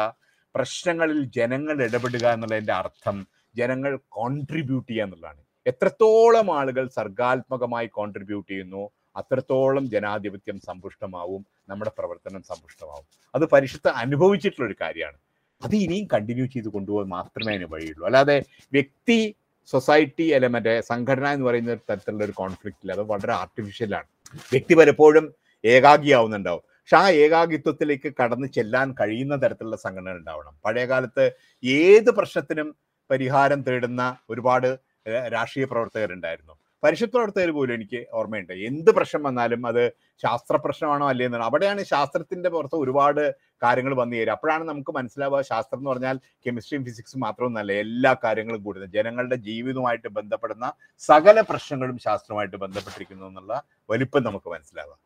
Speaker 2: പ്രശ്നങ്ങളിൽ ജനങ്ങൾ ഇടപെടുക എന്നുള്ളതിന്റെ അർത്ഥം ജനങ്ങൾ കോൺട്രിബ്യൂട്ട് ചെയ്യുക എന്നുള്ളതാണ്. എത്രത്തോളം ആളുകൾ സർഗാത്മകമായി കോൺട്രിബ്യൂട്ട് ചെയ്യുന്നു അത്രത്തോളം ജനാധിപത്യം സമ്പുഷ്ടമാവും നമ്മുടെ പ്രവർത്തനം സമ്പുഷ്ടമാവും. അത് പരിശുദ്ധ അനുഭവിച്ചിട്ടുള്ള ഒരു കാര്യമാണ്. അത് ഇനിയും കണ്ടിന്യൂ ചെയ്ത് കൊണ്ടുപോകാൻ മാത്രമേ അതിന് വഴിയുള്ളൂ. അല്ലാതെ വ്യക്തി സൊസൈറ്റി എലമെന്റ് സംഘടന എന്ന് പറയുന്ന തരത്തിലുള്ള ഒരു കോൺഫ്ലിക്റ്റിൽ അത് വളരെ ആർട്ടിഫിഷ്യലാണ് വ്യക്തി പലപ്പോഴും ഏകാഗിയാവുന്നുണ്ടാവും. പക്ഷെ ആ ഏകാഗിത്വത്തിലേക്ക് കടന്നു ചെല്ലാൻ കഴിയുന്ന തരത്തിലുള്ള സംഘടന ഉണ്ടാവണം. പഴയ കാലത്ത് ഏത് പ്രശ്നത്തിനും പരിഹാരം തേടുന്ന ഒരുപാട് രാഷ്ട്രീയ പ്രവർത്തകരുണ്ടായിരുന്നു. പരിഷത്ത് പ്രവർത്തകർ പോലും എനിക്ക് ഓർമ്മയുണ്ട്. എന്ത് പ്രശ്നം വന്നാലും അത് ശാസ്ത്ര പ്രശ്നമാണോ അല്ലേ എന്നാണ് അവിടെയാണ് ശാസ്ത്രത്തിന്റെ പുറത്ത് ഒരുപാട് കാര്യങ്ങൾ വന്നു ചേരുക. അപ്പോഴാണ് നമുക്ക് മനസ്സിലാവുക ശാസ്ത്രം എന്ന് പറഞ്ഞാൽ കെമിസ്ട്രിയും ഫിസിക്സും മാത്രമൊന്നല്ല എല്ലാ കാര്യങ്ങളും കൂടുതൽ ജനങ്ങളുടെ ജീവിതവുമായിട്ട് ബന്ധപ്പെടുന്ന സകല പ്രശ്നങ്ങളും ശാസ്ത്രവുമായിട്ട് ബന്ധപ്പെട്ടിരിക്കുന്നു എന്നുള്ള വലിപ്പം നമുക്ക് മനസ്സിലാവുക.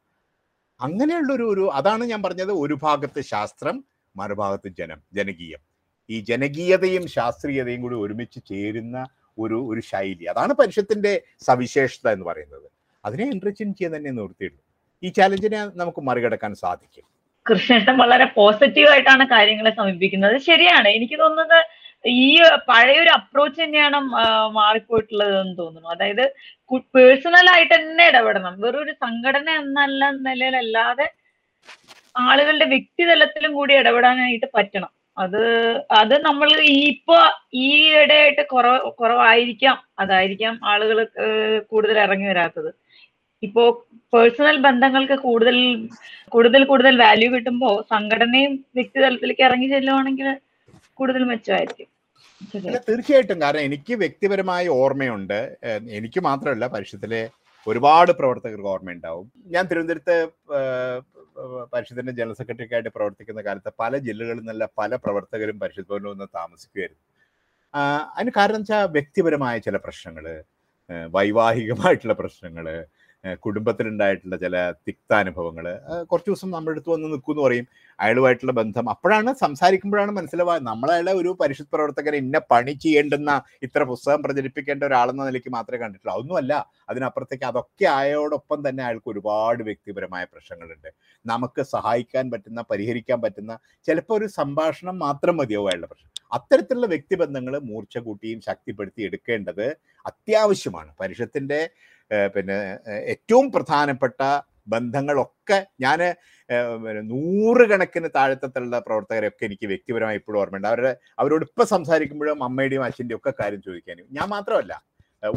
Speaker 2: അങ്ങനെയുള്ളൊരു ഒരു അതാണ് ഞാൻ പറഞ്ഞത് ഒരു ഭാഗത്ത് ശാസ്ത്രം മറുഭാഗത്ത് ജനം ജനകീയം. ഈ ജനകീയതയും ശാസ്ത്രീയതയും കൂടി ഒരുമിച്ച് ചേരുന്ന ഒരു ഒരു ശൈലി. അതാണ് പരിഷത്തിന്റെ സവിശേഷത എന്ന് പറയുന്നത്. അതിനെ എൻട്രിച്ചിൻ ചെയ്യാൻ തന്നെ നിർത്തിയുള്ളൂ ഈ ചാലഞ്ചിനെ നമുക്ക് മറികടക്കാൻ സാധിക്കും.
Speaker 4: കൃഷ്ണേട്ടൻ വളരെ പോസിറ്റീവ് ആയിട്ടാണ് കാര്യങ്ങളെ സമീപിക്കുന്നത്. ശരിയാണ്. എനിക്ക് തോന്നുന്നത് ഈ പഴയൊരു അപ്രോച്ച് തന്നെയാണ് മാറിപ്പോയിട്ടുള്ളത് എന്ന് തോന്നുന്നു. അതായത് പേഴ്സണൽ ആയിട്ട് തന്നെ ഇടപെടണം. വെറൊരു സംഘടന എന്നല്ല നിലയിലല്ലാതെ ആളുകളുടെ വ്യക്തിതലത്തിലും കൂടി ഇടപെടാനായിട്ട് പറ്റണം. അത് അത് നമ്മൾ ഇപ്പൊ ഈയിടെയായിട്ട് കുറവ് കുറവായിരിക്കാം. അതായിരിക്കാം ആളുകൾ കൂടുതൽ ഇറങ്ങി വരാത്തത്. ഇപ്പോ പേഴ്സണൽ ബന്ധങ്ങൾക്ക് കൂടുതൽ കൂടുതൽ കൂടുതൽ വാല്യൂ കിട്ടുമ്പോ സംഘടനയും വ്യക്തി തലത്തിലേക്ക് ഇറങ്ങി ചെല്ലുവാണെങ്കിൽ കൂടുതൽ മെച്ചമായിരിക്കും.
Speaker 2: തീർച്ചയായിട്ടും. കാരണം എനിക്ക് വ്യക്തിപരമായ ഓർമ്മയുണ്ട്. എനിക്ക് മാത്രമല്ല പരിഷത്തിലെ ഒരുപാട് പ്രവർത്തകർക്ക് ഓർമ്മയുണ്ടാവും. ഞാൻ തിരുവനന്തപുരത്ത് പരിഷത്തിന്റെ ജനറൽ സെക്രട്ടറി ആയിട്ട് പ്രവർത്തിക്കുന്ന കാലത്ത് പല ജില്ലകളിൽ നിന്നുള്ള പല പ്രവർത്തകരും പരിഷത്ത് ഭവനിൽ വന്ന് താമസിക്കുമായിരുന്നു അതിന് കാരണം വെച്ചാൽ വ്യക്തിപരമായ ചില പ്രശ്നങ്ങൾ വൈവാഹികമായിട്ടുള്ള പ്രശ്നങ്ങൾ കുടുംബത്തിലുണ്ടായിട്ടുള്ള ചില തിക്താനുഭവങ്ങൾ കുറച്ച് ദിവസം നമ്മുടെ അടുത്ത് വന്ന് നിൽക്കുമെന്ന് പറയും. അയാളുമായിട്ടുള്ള ബന്ധം അപ്പോഴാണ് സംസാരിക്കുമ്പോഴാണ് മനസ്സിലാവുക നമ്മളയാളെ ഒരു പരിശുദ്ധ പ്രവർത്തകനെ ഇന്ന പണി ചെയ്യേണ്ടെന്ന ഇത്ര പുസ്തകം പ്രചരിപ്പിക്കേണ്ട ഒരാളെന്ന നിലയ്ക്ക് മാത്രമേ കണ്ടിട്ടുള്ളൂ. ഒന്നുമല്ല അതിനപ്പുറത്തേക്ക് അതൊക്കെ ആയോടൊപ്പം തന്നെ അയാൾക്ക് ഒരുപാട് വ്യക്തിപരമായ പ്രശ്നങ്ങളുണ്ട്. നമുക്ക് സഹായിക്കാൻ പറ്റുന്ന പരിഹരിക്കാൻ പറ്റുന്ന ചിലപ്പോൾ ഒരു സംഭാഷണം മാത്രം മതിയാവും അയാളുടെ പ്രശ്നം. അത്തരത്തിലുള്ള വ്യക്തിബന്ധങ്ങൾ മൂർച്ച കൂട്ടിയും ശക്തിപ്പെടുത്തി എടുക്കേണ്ടത് അത്യാവശ്യമാണ്. പരിഷത്തിന്റെ ഏഹ്, പിന്നെ ഏറ്റവും പ്രധാനപ്പെട്ട ബന്ധങ്ങളൊക്കെ ഞാൻ നൂറുകണക്കിന് താഴത്തുള്ള പ്രവർത്തകരൊക്കെ എനിക്ക് വ്യക്തിപരമായി ഇപ്പോഴും ഓർമ്മയുണ്ട്. അവരുടെ അവരോട് ഇപ്പം സംസാരിക്കുമ്പോഴും അമ്മയുടെയും അച്ഛന്റെയും ഒക്കെ കാര്യം ചോദിക്കാനും ഞാൻ മാത്രമല്ല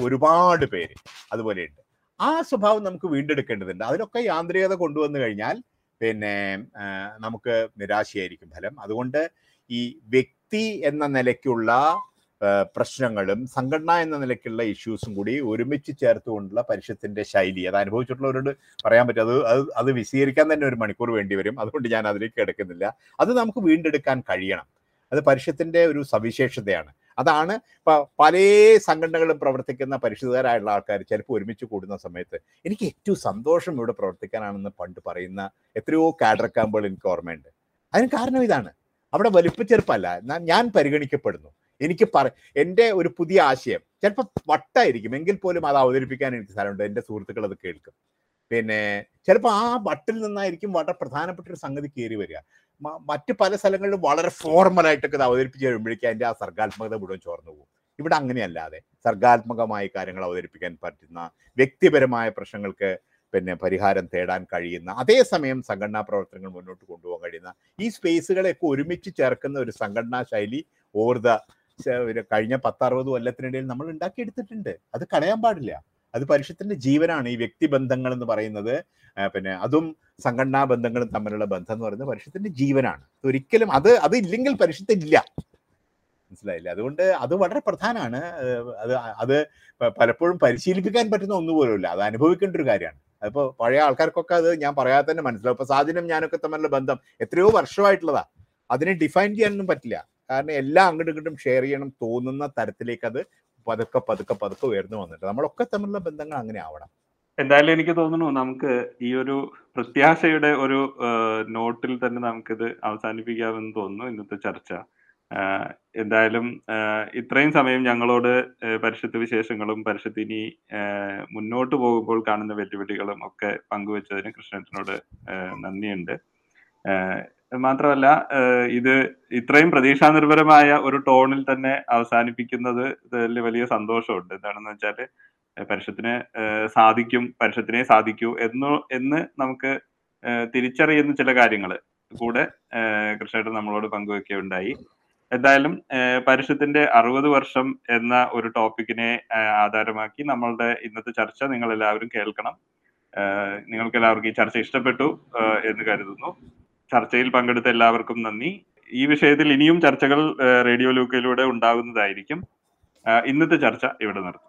Speaker 2: ഒരുപാട് പേര് അതുപോലെയുണ്ട്. ആ സ്വഭാവം നമുക്ക് വീണ്ടെടുക്കേണ്ടതുണ്ട്. അതിനൊക്കെ യാന്ത്രികത കൊണ്ടുവന്നു കഴിഞ്ഞാൽ പിന്നെ നമുക്ക് നിരാശയായിരിക്കും ഫലം. അതുകൊണ്ട് ഈ വ്യക്തി എന്ന നിലയ്ക്കുള്ള പ്രശ്നങ്ങളും സംഘടന എന്ന നിലയ്ക്കുള്ള ഇഷ്യൂസും കൂടി ഒരുമിച്ച് ചേർത്തുകൊണ്ടുള്ള പരിഷത്തിന്റെ ശൈലി. അത് അനുഭവിച്ചിട്ടുള്ളവരോട് പറയാൻ പറ്റും. അത് അത് അത് വിശീകരിക്കാൻ തന്നെ ഒരു മണിക്കൂർ വേണ്ടി വരും. അതുകൊണ്ട് ഞാൻ അതിലേക്ക് എടുക്കുന്നില്ല. അത് നമുക്ക് വീണ്ടെടുക്കാൻ കഴിയണം. അത് പരിഷത്തിന്റെ ഒരു സവിശേഷതയാണ്. അതാണ് പല സംഘടനകളും പ്രവർത്തിക്കുന്ന പരിശുദ്ധരായുള്ള ആൾക്കാർ ചിലപ്പോൾ ഒരുമിച്ച് കൂടുന്ന സമയത്ത് എനിക്ക് ഏറ്റവും സന്തോഷം ഇവിടെ പ്രവർത്തിക്കാനാണെന്ന് പണ്ട് പറയുന്ന എത്രയോ കാഡർ ക്യാമ്പുകൾ എനിക്ക് ഓർമ്മയുണ്ട്. അതിന് കാരണം ഇതാണ്. അവിടെ വലിപ്പച്ചെറുപ്പല്ല. ഞാൻ പരിഗണിക്കപ്പെടുന്നു. എനിക്ക് പറ എന്റെ ഒരു പുതിയ ആശയം ചിലപ്പോൾ വട്ടായിരിക്കും. എങ്കിൽ പോലും അത് അവതരിപ്പിക്കാൻ എനിക്ക് സ്ഥലമുണ്ട്. എന്റെ സുഹൃത്തുക്കൾ അത് കേൾക്കും. പിന്നെ ചിലപ്പോൾ ആ വട്ടിൽ നിന്നായിരിക്കും വളരെ പ്രധാനപ്പെട്ട ഒരു സംഗതി കയറി വരിക. മറ്റ് പല സ്ഥലങ്ങളിലും വളരെ ഫോർമലായിട്ടൊക്കെ ഇത് അവതരിപ്പിച്ച് കഴിയുമ്പോഴേക്കും അതിന്റെ ആ സർഗാത്മകത മുഴുവൻ ചോർന്നു പോകും. ഇവിടെ അങ്ങനെയല്ലാതെ സർഗാത്മകമായ കാര്യങ്ങൾ അവതരിപ്പിക്കാൻ പറ്റുന്ന വ്യക്തിപരമായ പ്രശ്നങ്ങൾക്ക് പിന്നെ പരിഹാരം തേടാൻ കഴിയുന്ന അതേസമയം സംഘടനാ പ്രവർത്തനങ്ങൾ മുന്നോട്ട് കൊണ്ടുപോകാൻ കഴിയുന്ന ഈ സ്പേസുകളെയൊക്കെ ഒരുമിച്ച് ചേർക്കുന്ന ഒരു സംഘടനാ ശൈലി ഓവർ ദ കഴിഞ്ഞ പത്തറുപത് കൊല്ലത്തിനിടയിൽ നമ്മൾ ഉണ്ടാക്കിയെടുത്തിട്ടുണ്ട്. അത് കളയാൻ പാടില്ല. അത് പരുഷത്തിന്റെ ജീവനാണ് ഈ വ്യക്തിബന്ധങ്ങൾ എന്ന് പറയുന്നത്. പിന്നെ അതും സംഘടനാ ബന്ധങ്ങളും തമ്മിലുള്ള ബന്ധം എന്ന് പറയുന്നത് പരുഷത്തിന്റെ ജീവനാണ്. ഒരിക്കലും അത് അത് ഇല്ലെങ്കിൽ പരുഷത്തില്ല മനസ്സിലായില്ലേ? അതുകൊണ്ട് അത് വളരെ പ്രധാനമാണ്. അത് അത് പലപ്പോഴും പരിശീലിപ്പിക്കാൻ പറ്റുന്ന ഒന്നുപോലുമില്ല അത് അനുഭവിക്കേണ്ട ഒരു കാര്യമാണ്. അതിപ്പോ പഴയ ആൾക്കാർക്കൊക്കെ അത് ഞാൻ പറയാതെ തന്നെ മനസ്സിലാവും. ഇപ്പൊ സാധനം ഞാനൊക്കെ തമ്മിലുള്ള ബന്ധം എത്രയോ വർഷമായിട്ടുള്ളതാ. അതിനെ ഡിഫൈൻ ചെയ്യാനൊന്നും പറ്റില്ല. കാരണം എല്ലാം അങ്ങോട്ടും ഇങ്ങോട്ടും ഷെയർ ചെയ്യണം തോന്നുന്ന തരത്തിലേക്ക് അത് പതുക്കെ പതുക്കെ പതുക്കെ ഉയർന്നു വന്നിട്ട് നമ്മളൊക്കെ തമ്മിലുള്ള ബന്ധങ്ങൾ അങ്ങനെ ആവണം.
Speaker 1: എന്തായാലും എനിക്ക് തോന്നുന്നു നമുക്ക് ഈ ഒരു പ്രത്യാശയുടെ ഒരു നോട്ടിൽ തന്നെ നമുക്കിത് അവസാനിപ്പിക്കാമെന്ന് തോന്നുന്നു ഇന്നത്തെ ചർച്ച. എന്തായാലും ഇത്രയും സമയം ഞങ്ങളോട് പരിഷത്ത് വിശേഷങ്ങളും പരിഷത്തിനി മുന്നോട്ട് പോകുമ്പോൾ കാണുന്ന വെല്ലുവിളികളും ഒക്കെ പങ്കുവച്ചതിന് കൃഷ്ണേട്ടനോട് ആഹ് നന്ദിയുണ്ട്. മാത്രമല്ല ഇത് ഇത്രയും പ്രതീക്ഷാനിർഭരമായ ഒരു ടോണിൽ തന്നെ അവസാനിപ്പിക്കുന്നത് വലിയ സന്തോഷമുണ്ട്. എന്താണെന്ന് വെച്ചാൽ പരിഷത്തിന് സാധിക്കും പരിഷത്തിനെ സാധിക്കൂ എന്ന് എന്ന് നമുക്ക് തിരിച്ചറിയുന്ന ചില കാര്യങ്ങൾ കൂടെ കൃഷ്ണേട്ടൻ നമ്മളോട് പങ്കുവെക്കുകയുണ്ടായി. എന്തായാലും പരിഷത്തിന്റെ അറുപത് വർഷം എന്ന ഒരു ടോപ്പിക്കിനെ ആധാരമാക്കി നമ്മളുടെ ഇന്നത്തെ ചർച്ച നിങ്ങൾ എല്ലാവരും കേൾക്കണം. നിങ്ങൾക്ക് എല്ലാവർക്കും ഈ ചർച്ച ഇഷ്ടപ്പെട്ടു എന്ന് കരുതുന്നു. ചർച്ചയിൽ പങ്കെടുത്ത എല്ലാവർക്കും നന്ദി. ഈ വിഷയത്തിൽ ഇനിയും ചർച്ചകൾ റേഡിയോ ലൂക്കയിലൂടെ ഉണ്ടാകുന്നതായിരിക്കും. ഇന്നത്തെ ചർച്ച ഇവിടെ നിർത്തുന്നു.